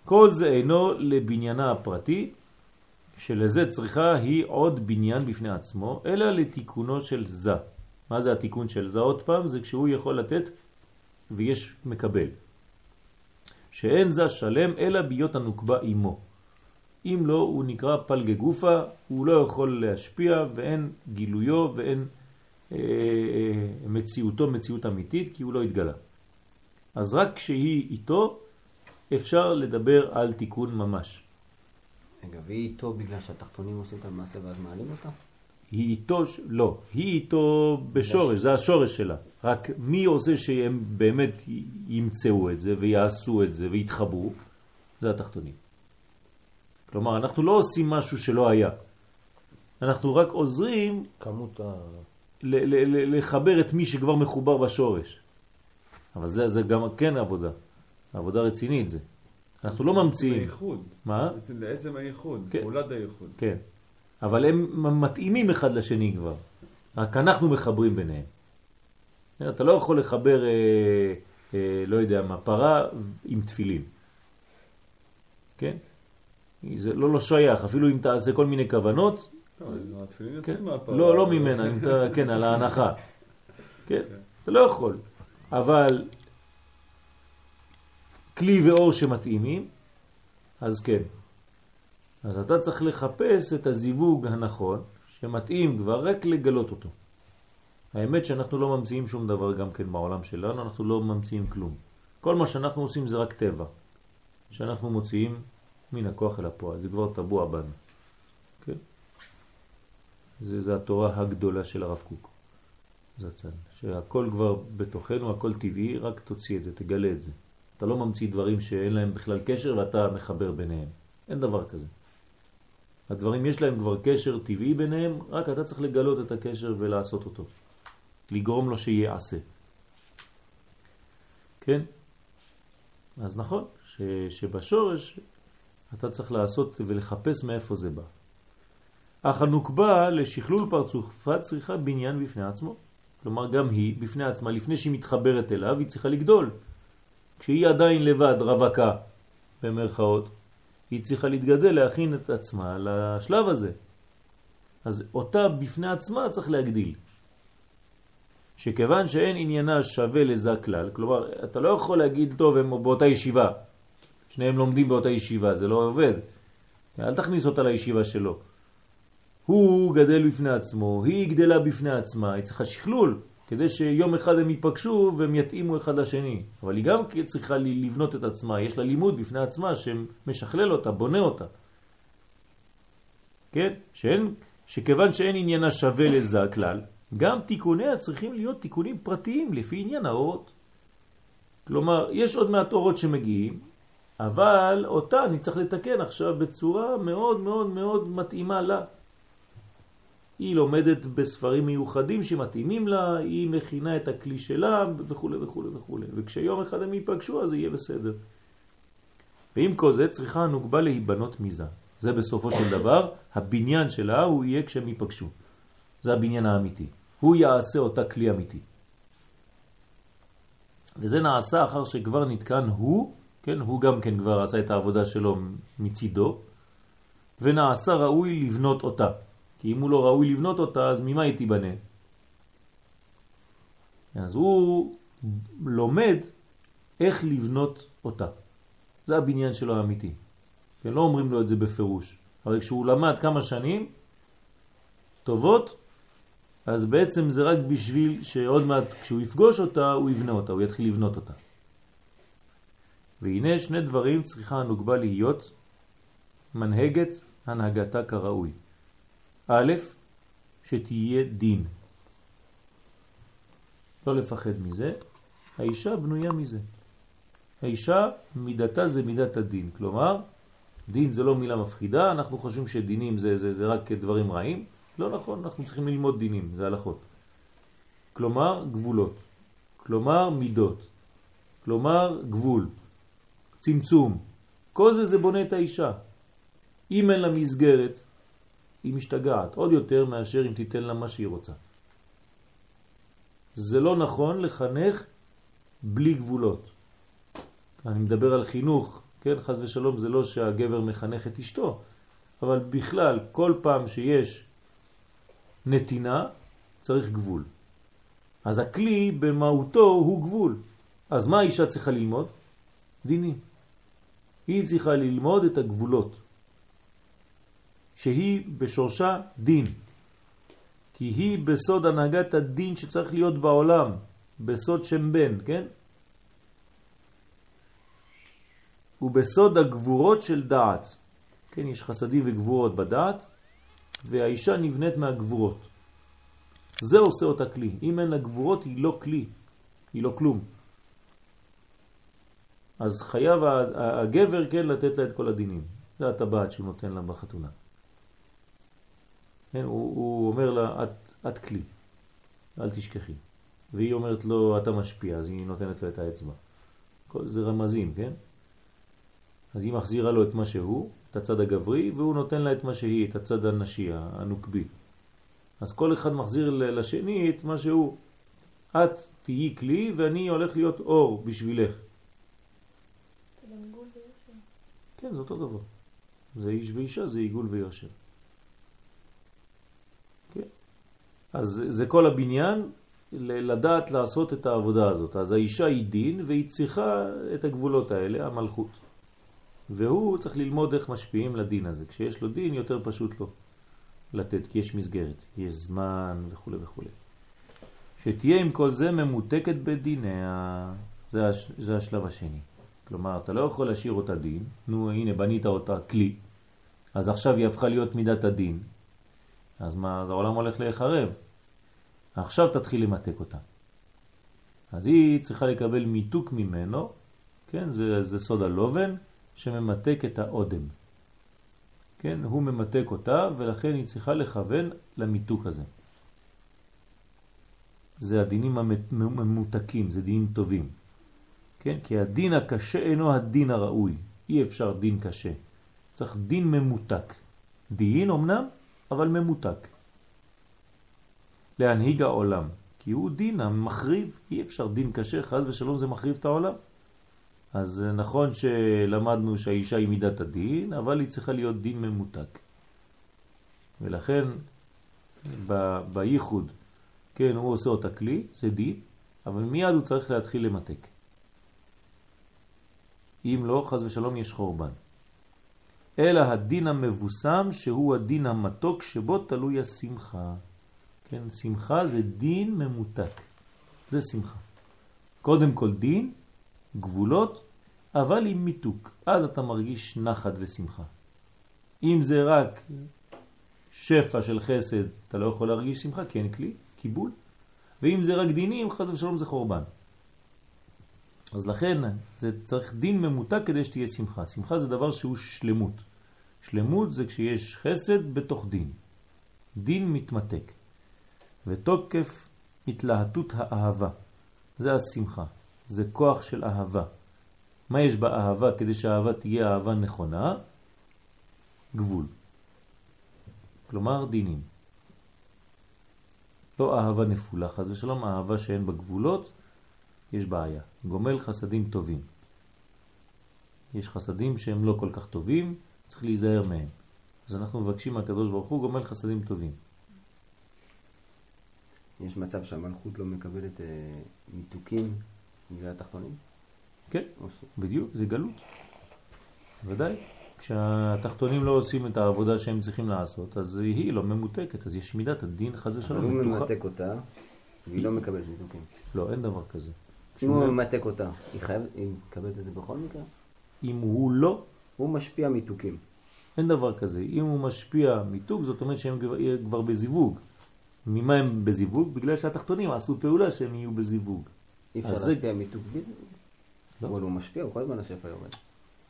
כל זה אינו לבניינה הפרטי, שלזה צריכה היא עוד בניין בפני עצמו, אלא לתיקונו של זה. מה זה התיקון של זה? עוד פעם, זה כשהוא יכול לתת ויש מקבל. שאין זה שלם אלא ביות הנוקבה עמו. אם לא, הוא נקרא פלגה גופה, הוא לא יכול להשפיע ואין גילויו ואין אה, אה, מציאותו מציאות אמיתית כי הוא לא התגלה. אז רק כשהיא איתו אפשר לדבר על תיקון ממש. רגע, והיא איתו בגלל שהתחתונים עושים את המעשה ואז מעלים אותה? היא איתו, לא, היא איתו בשורש, זה השורש שלה. רק מי עושה שהם באמת ימצאו את זה ויעשו את זה ויתחברו? זה התחתונים. כלומר, אנחנו לא עושים משהו שלא היה. אנחנו רק עוזרים כמות ה... לחבר את מי שכבר מחובר בשורש. אבל זה, זה גם כן עבודה. עבודה רצינית זה. אנחנו לא ממציאים. הייחוד. מה? לעצם הייחוד, כן. פעולת הייחוד. כן. אבל הם מתאימים אחד לשני כבר. רק אנחנו מחברים ביניהם. אתה לא יכול לחבר, אה, אה, לא יודע מה, פרה עם תפילין. כן? זה לא, לא שייך, אפילו אם תעשה כל מיני כוונות, לא, התפילין כן. יוצאים מהפרה. לא, לא ממנה, כן, על ההנחה. כן, אתה לא יכול. אבל כלי ואור שמתאימים, אז כן. אז אתה צריך לחפש את הזיווג הנכון, שמתאים כבר רק לגלות אותו. האמת שאנחנו לא ממציאים שום דבר גם כן בעולם שלנו, אנחנו לא ממציאים כלום. כל מה שאנחנו עושים זה רק טבע, שאנחנו מוציאים מן הכוח אל הפועל, זה כבר טבוע בנו. כן? זה, זה התורה הגדולה של הרב קוק, זצ"ל, שהכל כבר בתוכנו, הכל טבעי, רק תוציא את זה, תגלה את זה. אתה לא ממציא דברים שאין להם בכלל קשר ואתה מחבר ביניהם. אין דבר כזה. הדברים יש להם כבר קשר טבעי ביניהם, רק אתה צריך לגלות את הקשר ולעשות אותו. לגרום לו שיעשה. כן? אז נכון, ש, שבשורש אתה צריך לעשות ולחפש מאיפה זה בא. אך הנוקבה לשכלול פרצופה צריכה בניין בפני עצמו. כלומר, גם היא בפני עצמה, לפני שהיא מתחברת אליו, היא צריכה לגדול. כשהיא עדיין לבד, רווקה, במרכאות, היא צריכה להתגדל, להכין את עצמה לשלב הזה. אז אותה בפני עצמה צריך להגדיל. שכיוון שאין עניינה שווה לזה כלל, כלומר, אתה לא יכול להגיד, טוב, הם באותה ישיבה, שניהם לומדים באותה ישיבה, זה לא עובד. אל תכניס אותה לישיבה שלו. הוא גדל בפני עצמו, היא גדלה בפני עצמה, היא צריכה שכלול, כדי שיום אחד הם ייפגשו והם יתאימו אחד לשני. אבל היא גם צריכה לבנות את עצמה, יש לה לימוד בפני עצמה שמשכלל אותה, בונה אותה. כן? שאין, שכיוון שאין עניינה שווה לזה הכלל, גם תיקוניה צריכים להיות תיקונים פרטיים לפי עניין האורות. כלומר, יש עוד מעט אורות שמגיעים, אבל אותה אני צריך לתקן עכשיו בצורה מאוד מאוד מאוד מתאימה לה. היא לומדת בספרים מיוחדים שמתאימים לה, היא מכינה את הכלי שלה וכו' וכו' וכו'. וכשיום אחד הם ייפגשו אז יהיה בסדר. ועם כל זה צריכה הנוגבה להיבנות מזה. זה בסופו של דבר, הבניין שלה הוא יהיה כשהם ייפגשו. זה הבניין האמיתי. הוא יעשה אותה כלי אמיתי. וזה נעשה אחר שכבר נתקן הוא, כן, הוא גם כן כבר עשה את העבודה שלו מצידו, ונעשה ראוי לבנות אותה. כי אם הוא לא ראוי לבנות אותה, אז ממה היא תיבנה? אז הוא לומד איך לבנות אותה. זה הבניין שלו האמיתי. לא אומרים לו את זה בפירוש. אבל כשהוא למד כמה שנים טובות, אז בעצם זה רק בשביל שעוד מעט כשהוא יפגוש אותה, הוא יבנה אותה, הוא יתחיל לבנות אותה. והנה שני דברים צריכה הנוגבה להיות מנהגת הנהגתה כראוי. א', שתהיה דין. לא לפחד מזה, האישה בנויה מזה. האישה מידתה זה מידת הדין, כלומר, דין זה לא מילה מפחידה, אנחנו חושבים שדינים זה, זה, זה רק דברים רעים, לא נכון, אנחנו צריכים ללמוד דינים, זה הלכות. כלומר, גבולות. כלומר, מידות. כלומר, גבול. צמצום. כל זה זה בונה את האישה. אם אין לה מסגרת, היא משתגעת עוד יותר מאשר אם תיתן לה מה שהיא רוצה. זה לא נכון לחנך בלי גבולות. אני מדבר על חינוך, כן, חז ושלום זה לא שהגבר מחנך את אשתו, אבל בכלל כל פעם שיש נתינה צריך גבול. אז הכלי במהותו הוא גבול. אז מה האישה צריכה ללמוד? דינים. היא צריכה ללמוד את הגבולות. שהיא בשורשה דין. כי היא בסוד הנהגת הדין שצריך להיות בעולם, בסוד שם בן, כן? ובסוד הגבורות של דעת. כן, יש חסדים וגבורות בדעת, והאישה נבנית מהגבורות. זה עושה אותה כלי. אם אין לה גבורות היא לא כלי, היא לא כלום. אז חייב הגבר כן לתת לה את כל הדינים. זה הטבעת שהוא נותן לה בחתונה. כן, הוא, הוא אומר לה, את, את כלי, אל תשכחי. והיא אומרת לו, אתה משפיע, אז היא נותנת לו את האצבע. כל זה רמזים, כן? אז היא מחזירה לו את מה שהוא, את הצד הגברי, והוא נותן לה את מה שהיא, את הצד הנשי, הנוקבי. אז כל אחד מחזיר לשני את מה שהוא. את תהיי כלי ואני הולך להיות אור בשבילך. כן, זה אותו דבר. זה איש ואישה, זה עיגול ויושר. כן. אז זה- כל הבניין לדעת לעשות את העבודה הזאת. אז האישה היא דין והיא צריכה את הגבולות האלה, המלכות. והוא צריך ללמוד איך משפיעים לדין הזה. כשיש לו דין יותר פשוט לו לתת, כי יש מסגרת, יש זמן וכו' וכו'. שתהיה עם כל זה ממותקת בדיניה. זה, הש... זה השלב השני. כלומר, אתה לא יכול להשאיר אותה דין, נו הנה בנית אותה כלי, אז עכשיו היא הפכה להיות מידת הדין. אז מה, אז העולם הולך להיחרב. עכשיו תתחיל למתק אותה. אז היא צריכה לקבל מיתוק ממנו, כן, זה, זה סוד הלובן שממתק את האודם. כן, הוא ממתק אותה ולכן היא צריכה לכוון למיתוק הזה. זה הדינים הממותקים, זה דינים טובים. כן? כי הדין הקשה אינו הדין הראוי. אי אפשר דין קשה. צריך דין ממותק. דין אמנם, אבל ממותק. להנהיג העולם. כי הוא דין המחריב. אי אפשר דין קשה, חז ושלום זה מחריב את העולם. אז נכון שלמדנו שהאישה היא מידת הדין, אבל היא צריכה להיות דין ממותק. ולכן ב- בייחוד, כן, הוא עושה אותה כלי, זה דין, אבל מיד הוא צריך להתחיל למתק. אם לא, חז ושלום יש חורבן. אלא הדין המבוסם שהוא הדין המתוק שבו תלוי השמחה. כן, שמחה זה דין ממותק. זה שמחה. קודם כל דין, גבולות, אבל עם מיתוק. אז אתה מרגיש נחת ושמחה. אם זה רק שפע של חסד, אתה לא יכול להרגיש שמחה, כי אין כלי, קיבול. ואם זה רק דינים, חז ושלום זה חורבן. אז לכן זה צריך דין ממותק כדי שתהיה שמחה. שמחה זה דבר שהוא שלמות. שלמות זה כשיש חסד בתוך דין. דין מתמתק. ותוקף התלהטות האהבה. זה השמחה. זה כוח של אהבה. מה יש באהבה כדי שהאהבה תהיה אהבה נכונה? גבול. כלומר דינים. לא אהבה נפולה, חס ושלום, אהבה שאין בה גבולות, יש בעיה. גומל חסדים טובים. יש חסדים שהם לא כל כך טובים, צריך להיזהר מהם. אז אנחנו מבקשים מהקדוש ברוך הוא גומל חסדים טובים. יש מצב שהמלכות לא מקבלת אה, מיתוקים בגלל התחתונים? כן. בדיוק, זה גלות. ודאי. כשהתחתונים לא עושים את העבודה שהם צריכים לעשות, אז היא לא ממותקת, אז יש מידת הדין חז אבל ושלום. הוא. ממתק אותה, והיא לא מקבלת מיתוקים. לא, אין דבר כזה. אם הוא ממתק אותה, היא חייבת, היא מקבלת את זה בכל מקרה? אם הוא לא, הוא משפיע מיתוקים. אין דבר כזה. אם הוא משפיע מיתוג, זאת אומרת שהם כבר בזיווג. ממה הם בזיווג? בגלל שהתחתונים עשו פעולה שהם יהיו בזיווג. אי אפשר זה- להשפיע מיתוק בלי זה? לא. אבל הוא משפיע, הוא כל הזמן השפע יורד.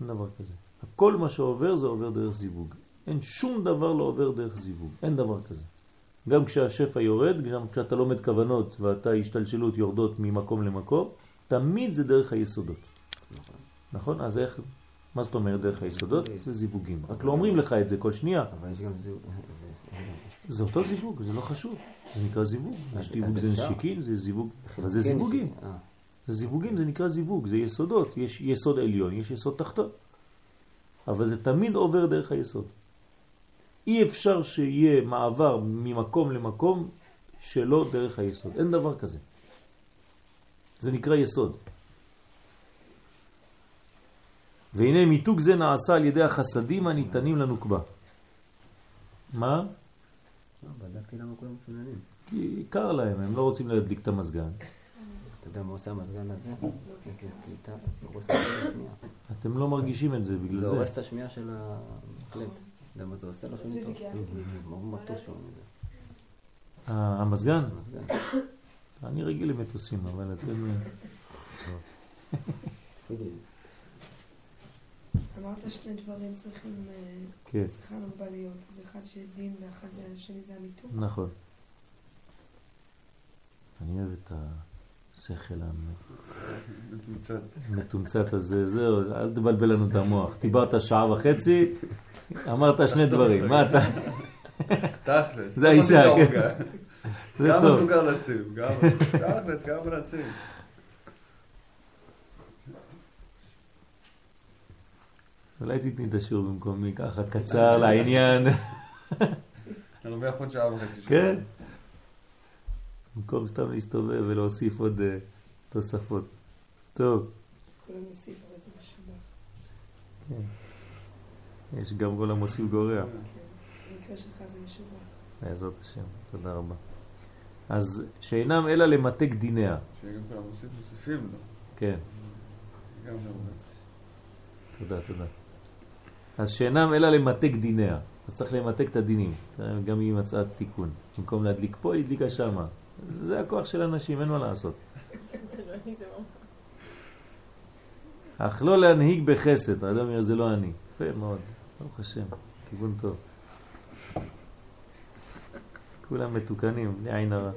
אין דבר כזה. הכל מה שעובר זה עובר דרך זיווג. אין שום דבר לא עובר דרך זיווג. אין דבר כזה. גם כשהשפע יורד, גם כשאתה לומד כוונות ואתה השתלשלות יורדות ממקום למקום, תמיד זה דרך היסודות. נכון. נכון? אז איך, מה זאת אומרת דרך היסודות? זה זיווגים. רק לא אומרים לך את זה כל שנייה. אבל יש גם זה... זה- אותו זיווג, זה לא חשוב. זה נקרא זיווג. יש זיווג זה. נשיקין, זה זיווג. אבל זה כן, זיווגים. אה, זה זיווגים, זה נקרא זיווג, זה יסודות. יש יסוד עליון, יש יסוד תחתון. אבל זה תמיד עובר דרך היסוד. אי אפשר שיהיה מעבר ממקום למקום שלא דרך היסוד. אין דבר כזה. זה נקרא יסוד. והנה מיתוג זה נעשה על ידי החסדים הניתנים לנוקבה. מה? לא, בדקתי למה כולם מצוננים. כי קר להם, הם לא רוצים להדליק את המזגן. אתה יודע מה עושה המזגן הזה? כן. אתם לא מרגישים את זה בגלל זה זה. הורס את השמיעה של. אתה יודע מה זה עושה? לא שומעים טוב. מאוד מטוס שומעים את זה. אה, המזגן? המזגן. אני רגיל למטוסים, אבל אתם... אמרת שני דברים צריכים, אה, כן, צריכה מוגבליות. אז אחד שיהיה דין ואחד זה, השני זה המיתוג. נכון. אני אוהב את השכל מתומצת. המתומצת הזה, זהו, אל תבלבל לנו את המוח. דיברת שעה וחצי, אמרת שני דברים, מה אתה? תכלס. זה האישה, כן. זה טוב. סוכר לשים? כמה? תכלס, כמה לשים? אולי תתני את השיעור במקומי, ככה קצר, לעניין. אני לומד עוד שעה וחצי. כן. במקום סתם להסתובב ולהוסיף עוד אה, תוספות. טוב, משובח. יש גם כל המוסיף גורע. כן. במקרה שלך זה משובח. בעזרת השם, תודה רבה. אז שאינם אלא למתק דיניה. שיהיה גם כולם מוסיף מוסיפים לו. כן. תודה, תודה. אז שאינם אלא למתק דיניה. אז צריך למתק את הדינים. גם היא מצאה תיקון. במקום להדליק פה, היא הדליקה שמה. זה הכוח של אנשים, אין מה לעשות. אך לא להנהיג בחסד. האדם אומר, זה לא אני. יפה מאוד. ברוך השם, כיוון טוב. כולם מתוקנים, בלי עין הרע.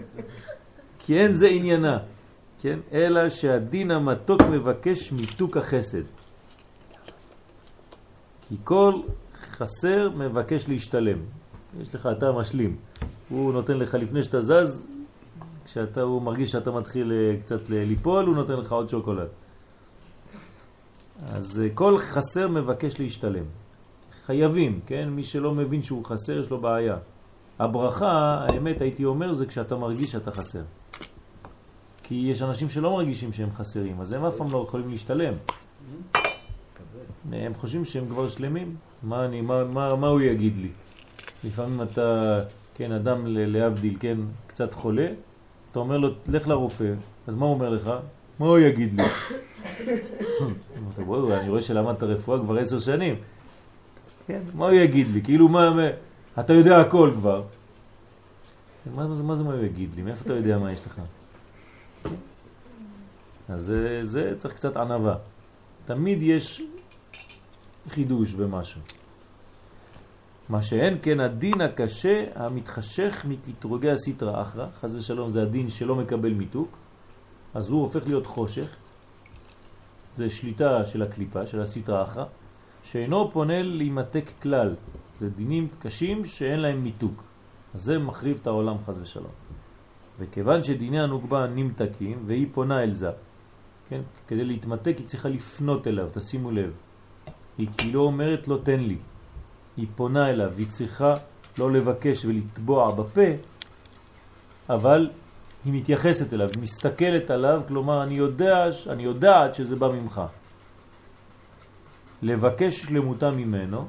כי אין זה עניינה, כן? אלא שהדין המתוק מבקש מיתוק החסד. כי כל חסר מבקש להשתלם. יש לך, אתה משלים. הוא נותן לך לפני שאתה זז, כשאתה, הוא מרגיש שאתה מתחיל אה, קצת ליפול, הוא נותן לך עוד שוקולד. אז אה, כל חסר מבקש להשתלם. חייבים, כן? מי שלא מבין שהוא חסר, יש לו בעיה. הברכה, האמת הייתי אומר, זה כשאתה מרגיש שאתה חסר. כי יש אנשים שלא מרגישים שהם חסרים, אז הם אף פעם לא יכולים להשתלם. הם חושבים שהם כבר שלמים. מה, אני, מה, מה, מה הוא יגיד לי? לפעמים אתה, כן, אדם להבדיל, כן, קצת חולה, אתה אומר לו, לך לרופא, אז מה הוא אומר לך? מה הוא יגיד לי? אמרת, וואו, אני רואה שלמדת רפואה כבר עשר שנים. כן, מה הוא יגיד לי? כאילו, מה, מה אתה יודע הכל כבר. מה, זה- מה זה מה הוא יגיד לי? מאיפה אתה יודע מה יש לך? אז זה, זה צריך קצת ענבה. תמיד יש חידוש במשהו. מה שאין כן הדין הקשה המתחשך מקטרוגי הסטרא אחרא, חז ושלום זה הדין שלא מקבל מיתוק, אז הוא הופך להיות חושך, זה שליטה של הקליפה, של הסטרא אחרא, שאינו פונה להימתק כלל, זה דינים קשים שאין להם מיתוק, אז זה מחריב את העולם חז ושלום. וכיוון שדיני הנוגבה נמתקים והיא פונה אל זה, כן? כדי להתמתק היא צריכה לפנות אליו, תשימו לב. היא כאילו אומרת לא תן לי. היא פונה אליו, היא צריכה לא לבקש ולטבוע בפה, אבל היא מתייחסת אליו, מסתכלת עליו, כלומר אני, יודע, אני יודעת שזה בא ממך. לבקש שלמותה ממנו,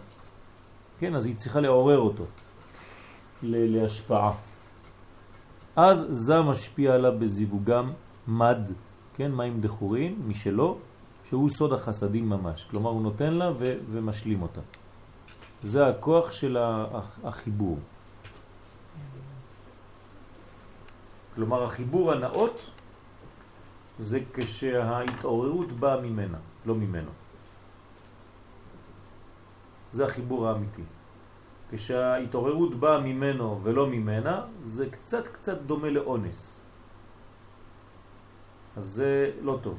כן, אז היא צריכה לעורר אותו להשפעה. אז זה משפיע עליו בזיווגם מד, כן, מים דחורין, משלו, שהוא סוד החסדים ממש. כלומר, הוא נותן לה ו- ומשלים אותה. זה הכוח של הח- החיבור. כלומר, החיבור הנאות זה כשההתעוררות באה ממנה, לא ממנו. זה החיבור האמיתי. כשההתעוררות באה ממנו ולא ממנה, זה קצת קצת דומה לאונס. אז זה לא טוב.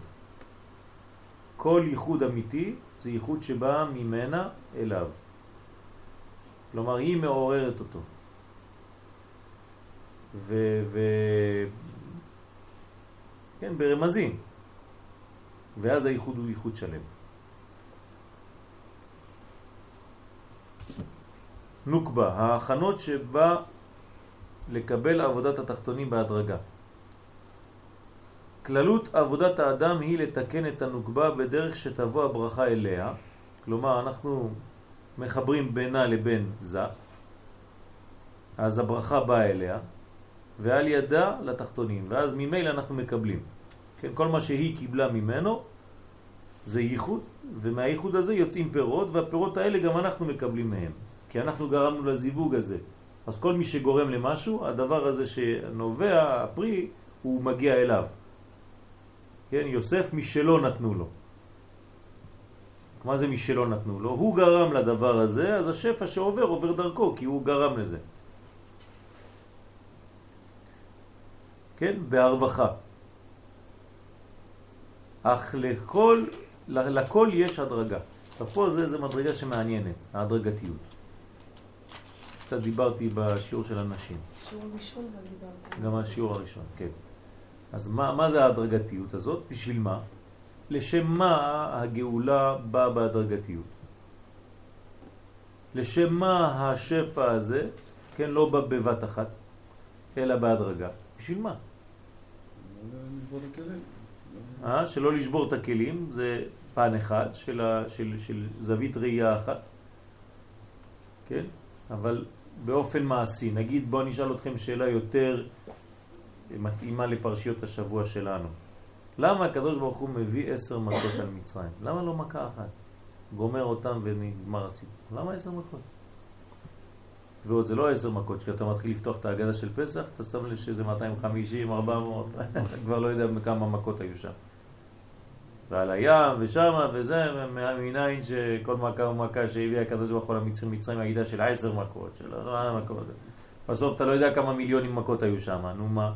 כל ייחוד אמיתי זה ייחוד שבא ממנה אליו. כלומר, היא מעוררת אותו. ו... ו... כן, ברמזים. ואז הייחוד הוא ייחוד שלם. נוקבה, ההכנות שבא לקבל עבודת התחתונים בהדרגה. כללות עבודת האדם היא לתקן את הנוקבה בדרך שתבוא הברכה אליה, כלומר אנחנו מחברים בינה לבין זה, אז הברכה באה אליה, ועל ידה לתחתונים, ואז ממילא אנחנו מקבלים. כן, כל מה שהיא קיבלה ממנו זה ייחוד, ומהייחוד הזה יוצאים פירות, והפירות האלה גם אנחנו מקבלים מהם, כי אנחנו גרמנו לזיווג הזה. אז כל מי שגורם למשהו, הדבר הזה שנובע, הפרי, הוא מגיע אליו. כן, יוסף משלו נתנו לו. מה זה משלו נתנו לו? הוא גרם לדבר הזה, אז השפע שעובר עובר דרכו, כי הוא גרם לזה. כן, בהרווחה. אך לכל, לכל יש הדרגה. פה זה, זה מדרגה שמעניינת, ההדרגתיות. קצת דיברתי בשיעור של הנשים, שיעור הראשון גם דיברת. גם השיעור הראשון, כן. אז מה, מה זה ההדרגתיות הזאת? בשביל מה? לשם מה הגאולה באה בהדרגתיות? לשם מה השפע הזה, כן, לא בא בבת אחת, אלא בהדרגה? בשביל מה? אה? שלא לשבור את הכלים, זה פן אחד של, ה, של, של זווית ראייה אחת, כן? אבל באופן מעשי, נגיד בואו נשאל אתכם שאלה יותר מתאימה לפרשיות השבוע שלנו. למה הקדוש ברוך הוא מביא עשר מכות על מצרים? למה לא מכה אחת? גומר אותם ונגמר הסיפור. למה עשר מכות? ועוד זה לא עשר מכות, כשאתה מתחיל לפתוח את ההגדה של פסח, אתה שם לב שזה 250, 400, אתה כבר לא יודע כמה מכות היו שם. ועל הים ושמה וזה, ומניין שכל מכה ומכה שהביא הקדוש ברוך הוא למצרים, מצרים הייתה של עשר מכות, של ארבע מכות. בסוף אתה לא יודע כמה מיליונים מכות היו שם, נו מה?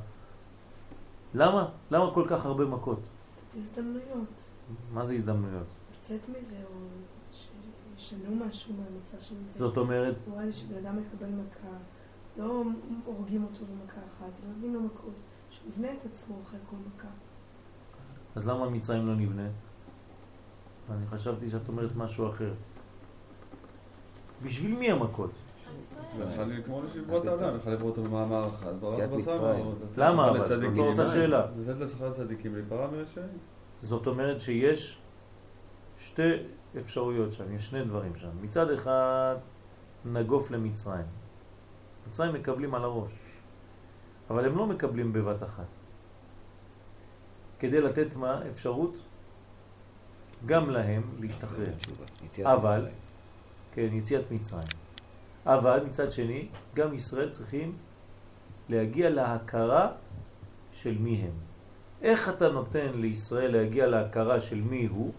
למה? למה כל כך הרבה מכות? הזדמנויות. מה זה הזדמנויות? לצאת מזה, או שישנו משהו מהמצב שנמצא. זאת אומרת, הוא רואה שבן אדם מקבל מכה, לא הורגים אותו במכה אחת, אלא נותנים לו מכות, שהוא יבנה את עצמו אחרי כל מכה. אז למה מצרים לא נבנה? אני חשבתי שאת אומרת משהו אחר. בשביל מי המכות? יכול להיות כמו לשבור את האדם, יכול לברוא אותו במאמר אחד. בשר, למה אבל? זאת אותה. שאלה. לתת לשכר צדיקים להיפרע מרשעים. זאת אומרת שיש שתי אפשרויות שם, יש שני דברים שם. מצד אחד, נגוף למצרים. מצרים מקבלים על הראש, אבל הם לא מקבלים בבת אחת. כדי לתת מה? אפשרות גם להם להשתחרר. אבל-. כן, יציאת מצרים. אבל מצד שני, גם ישראל צריכים להגיע להכרה של מי הם. איך אתה נותן לישראל להגיע להכרה של מי הוא,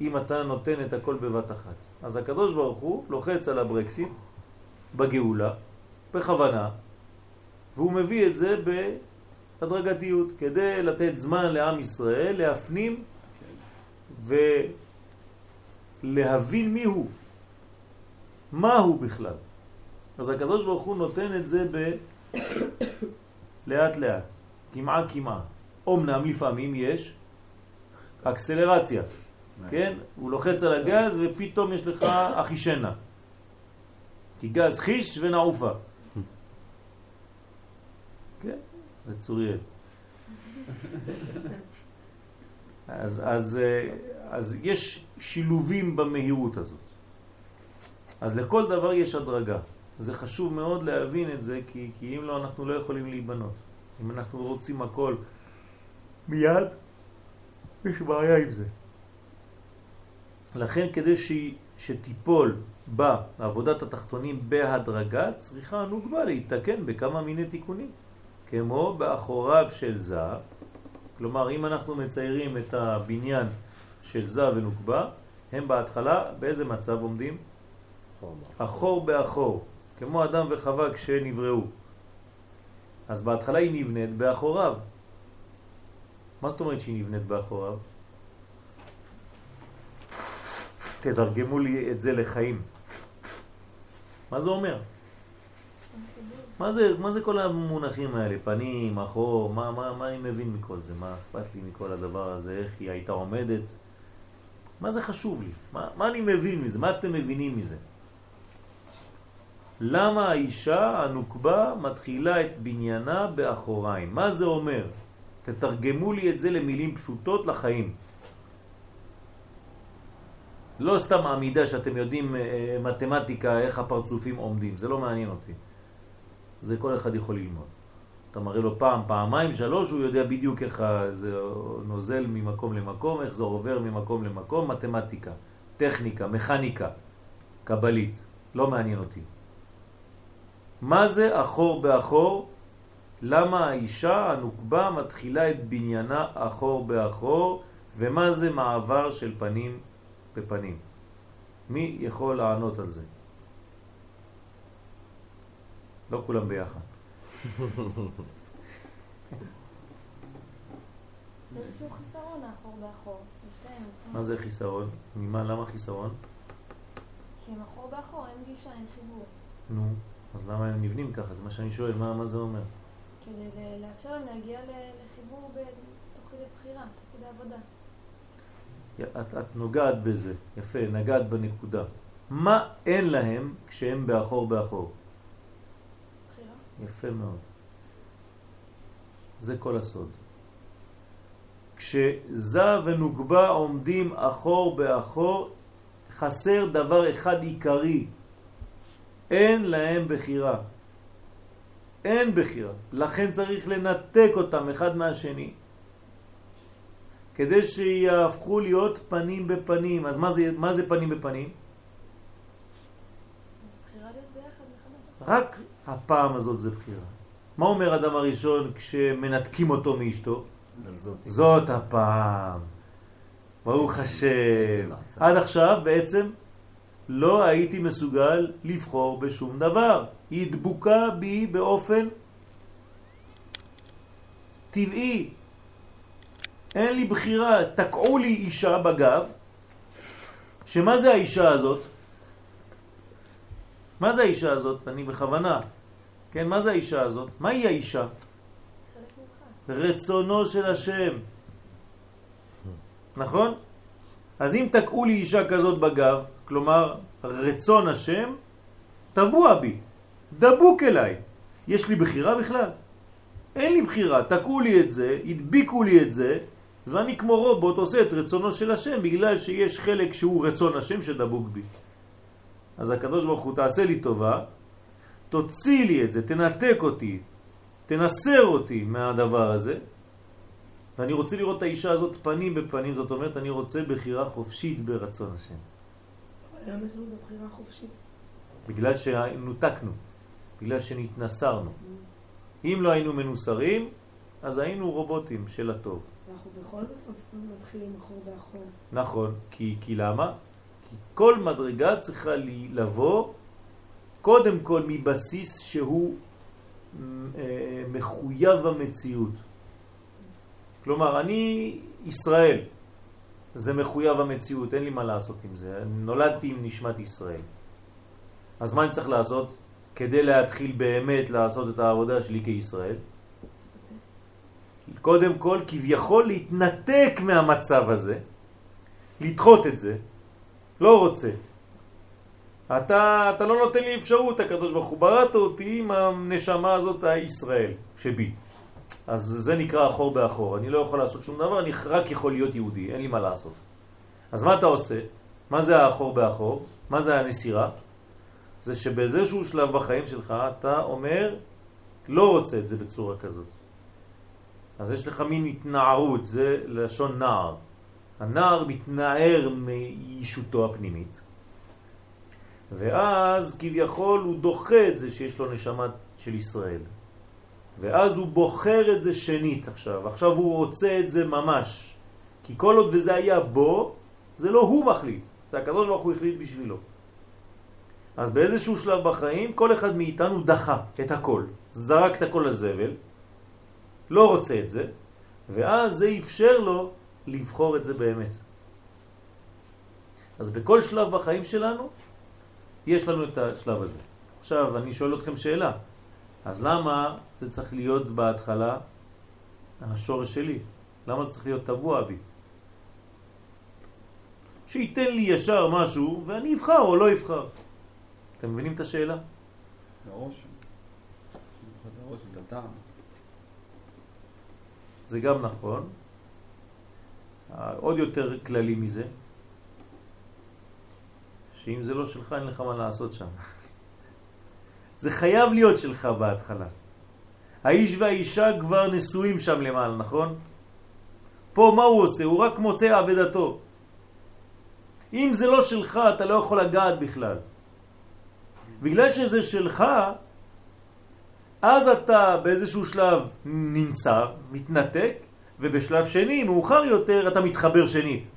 אם אתה נותן את הכל בבת אחת? אז הקדוש ברוך הוא לוחץ על הברקסים בגאולה, בכוונה, והוא מביא את זה בהדרגתיות, כדי לתת זמן לעם ישראל להפנים ולהבין מי הוא. מה הוא בכלל? אז הקדוש ברוך הוא נותן את זה ב... לאט לאט, כמעה כמעה. אמנם לפעמים יש אקסלרציה, כן? הוא לוחץ על הגז ופתאום יש לך אחישנה. כי גז חיש ונעופה. כן, זה צוריאל. אז, אז, אה, אז יש שילובים במהירות הזאת. אז לכל דבר יש הדרגה. זה חשוב מאוד להבין את זה, כי, כי אם לא, אנחנו לא יכולים להיבנות. אם אנחנו רוצים הכל מיד, יש בעיה עם זה. לכן כדי ש, שתיפול בה עבודת התחתונים בהדרגה, צריכה הנוגבה להתקן בכמה מיני תיקונים. כמו באחוריו של זהב, כלומר אם אנחנו מציירים את הבניין של זהב ונוקבה, הם בהתחלה באיזה מצב עומדים? אחור באחור, כמו אדם וחווה כשנבראו. אז בהתחלה היא נבנית באחוריו. מה זאת אומרת שהיא נבנית באחוריו? תתרגמו לי את זה לחיים. מה זה אומר? מה זה, מה זה כל המונחים האלה? פנים, אחור, מה, מה, מה אני מבין מכל זה? מה אכפת לי מכל הדבר הזה? איך היא הייתה עומדת? מה זה חשוב לי? מה, מה אני מבין מזה? מה אתם מבינים מזה? למה האישה הנוקבה מתחילה את בניינה באחוריים? מה זה אומר? תתרגמו לי את זה למילים פשוטות לחיים. לא סתם עמידה שאתם יודעים אה, מתמטיקה, איך הפרצופים עומדים, זה לא מעניין אותי. זה כל אחד יכול ללמוד. אתה מראה לו פעם, פעמיים, שלוש, הוא יודע בדיוק איך זה נוזל ממקום למקום, איך זה עובר ממקום למקום, מתמטיקה, טכניקה, מכניקה, קבלית, לא מעניין אותי. מה זה אחור באחור? למה האישה הנוקבה מתחילה את בניינה אחור באחור, ומה זה מעבר של פנים בפנים? מי יכול לענות על זה? לא כולם ביחד. איזשהו חיסרון האחור באחור. מה זה חיסרון? ממה? למה חיסרון? כי הם אחור באחור, אין גישה, אין חיבור. נו, אז למה הם נבנים ככה? זה מה שאני שואל, מה, מה זה אומר? כדי לאפשר להם להגיע לחיבור ב- תוך כדי בחירה, תוך כדי עבודה. את, את נוגעת בזה, יפה, נגעת בנקודה. מה אין להם כשהם באחור באחור? בחירה. יפה מאוד. זה כל הסוד. כשזה ונוגבה עומדים אחור באחור, חסר דבר אחד עיקרי. אין להם בחירה. אין בחירה. לכן צריך לנתק אותם אחד מהשני. כדי שיהפכו להיות פנים בפנים. אז מה זה, מה זה פנים בפנים? מחדש. רק הפעם הזאת זה בחירה. מה אומר אדם הראשון כשמנתקים אותו מאשתו? זאת הפעם. ברוך השם. ההצעה. עד עכשיו בעצם לא הייתי מסוגל לבחור בשום דבר. היא דבוקה בי באופן טבעי. אין לי בחירה. תקעו לי אישה בגב, שמה זה האישה הזאת? מה זה האישה הזאת? אני בכוונה. כן, מה זה האישה הזאת? מהי האישה? חלק ממך. רצונו של השם. נכון? אז אם תקעו לי אישה כזאת בגב, כלומר רצון השם, טבוע בי, דבוק אליי. יש לי בחירה בכלל? אין לי בחירה, תקעו לי את זה, הדביקו לי את זה, ואני כמו רובוט עושה את רצונו של השם, בגלל שיש חלק שהוא רצון השם שדבוק בי. אז הקדוש ברוך הוא תעשה לי טובה, תוציא לי את זה, תנתק אותי, תנסר אותי מהדבר הזה, ואני רוצה לראות את האישה הזאת פנים בפנים, זאת אומרת, אני רוצה בחירה חופשית ברצון השם. אבל היום יש לנו הבחירה החופשית. בגלל שנותקנו, בגלל שנתנסרנו. אם לא היינו מנוסרים, אז היינו רובוטים של הטוב. ואנחנו בכל זאת מתחילים אחור באחור. נכון, כי, כי למה? כי כל מדרגה צריכה לבוא קודם כל מבסיס שהוא אה, מחויב המציאות. כלומר, אני ישראל, זה מחויב המציאות, אין לי מה לעשות עם זה. נולדתי עם נשמת ישראל. אז מה אני צריך לעשות כדי להתחיל באמת לעשות את העבודה שלי כישראל? קודם כל, כביכול להתנתק מהמצב הזה, לדחות את זה, לא רוצה. אתה, אתה לא נותן לי אפשרות, הקדוש ברוך הוא בראת אותי עם הנשמה הזאת הישראל שבי. אז זה נקרא אחור באחור. אני לא יכול לעשות שום דבר, אני רק יכול להיות יהודי, אין לי מה לעשות. אז מה אתה עושה? מה זה האחור באחור? מה זה הנסירה? זה שבאיזשהו שלב בחיים שלך אתה אומר, לא רוצה את זה בצורה כזאת. אז יש לך מין התנערות, זה לשון נער. הנער מתנער מישותו הפנימית, ואז כביכול הוא דוחה את זה שיש לו נשמה של ישראל. ואז הוא בוחר את זה שנית עכשיו. עכשיו הוא רוצה את זה ממש. כי כל עוד וזה היה בו, זה לא הוא מחליט. זה הקדוש ברוך הוא החליט בשבילו. אז באיזשהו שלב בחיים, כל אחד מאיתנו דחה את הכל. זרק את הכל לזבל, לא רוצה את זה, ואז זה אפשר לו לבחור את זה באמת. אז בכל שלב בחיים שלנו, יש לנו את השלב הזה. עכשיו, אני שואל אתכם שאלה. אז למה זה צריך להיות בהתחלה השורש שלי? למה זה צריך להיות טבוע בי? שייתן לי ישר משהו ואני אבחר או לא אבחר. אתם מבינים את השאלה? זה גם נכון. עוד יותר כללי מזה, שאם זה לא שלך אין לך מה לעשות שם. זה חייב להיות שלך בהתחלה. האיש והאישה כבר נשואים שם למעלה, נכון? פה מה הוא עושה? הוא רק מוצא עבדתו. אם זה לא שלך, אתה לא יכול לגעת בכלל. בגלל שזה שלך, אז אתה באיזשהו שלב ננצר, מתנתק, ובשלב שני, מאוחר יותר, אתה מתחבר שנית.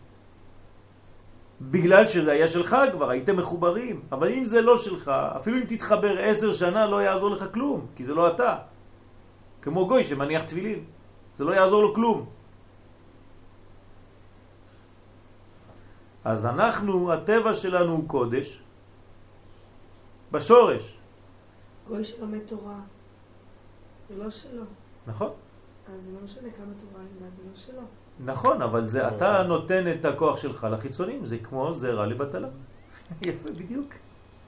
בגלל שזה היה שלך כבר, הייתם מחוברים. אבל אם זה לא שלך, אפילו אם תתחבר עשר שנה לא יעזור לך כלום, כי זה לא אתה. כמו גוי שמניח תפילין, זה לא יעזור לו כלום. אז אנחנו, הטבע שלנו הוא קודש, בשורש. גוי שלומד תורה, זה לא שלו. נכון. אז זה לא משנה כמה תורה ילמד, זה לא שלו. נכון, אבל זה אתה נותן את הכוח שלך לחיצונים, זה כמו זרע לבטלה. יפה, בדיוק.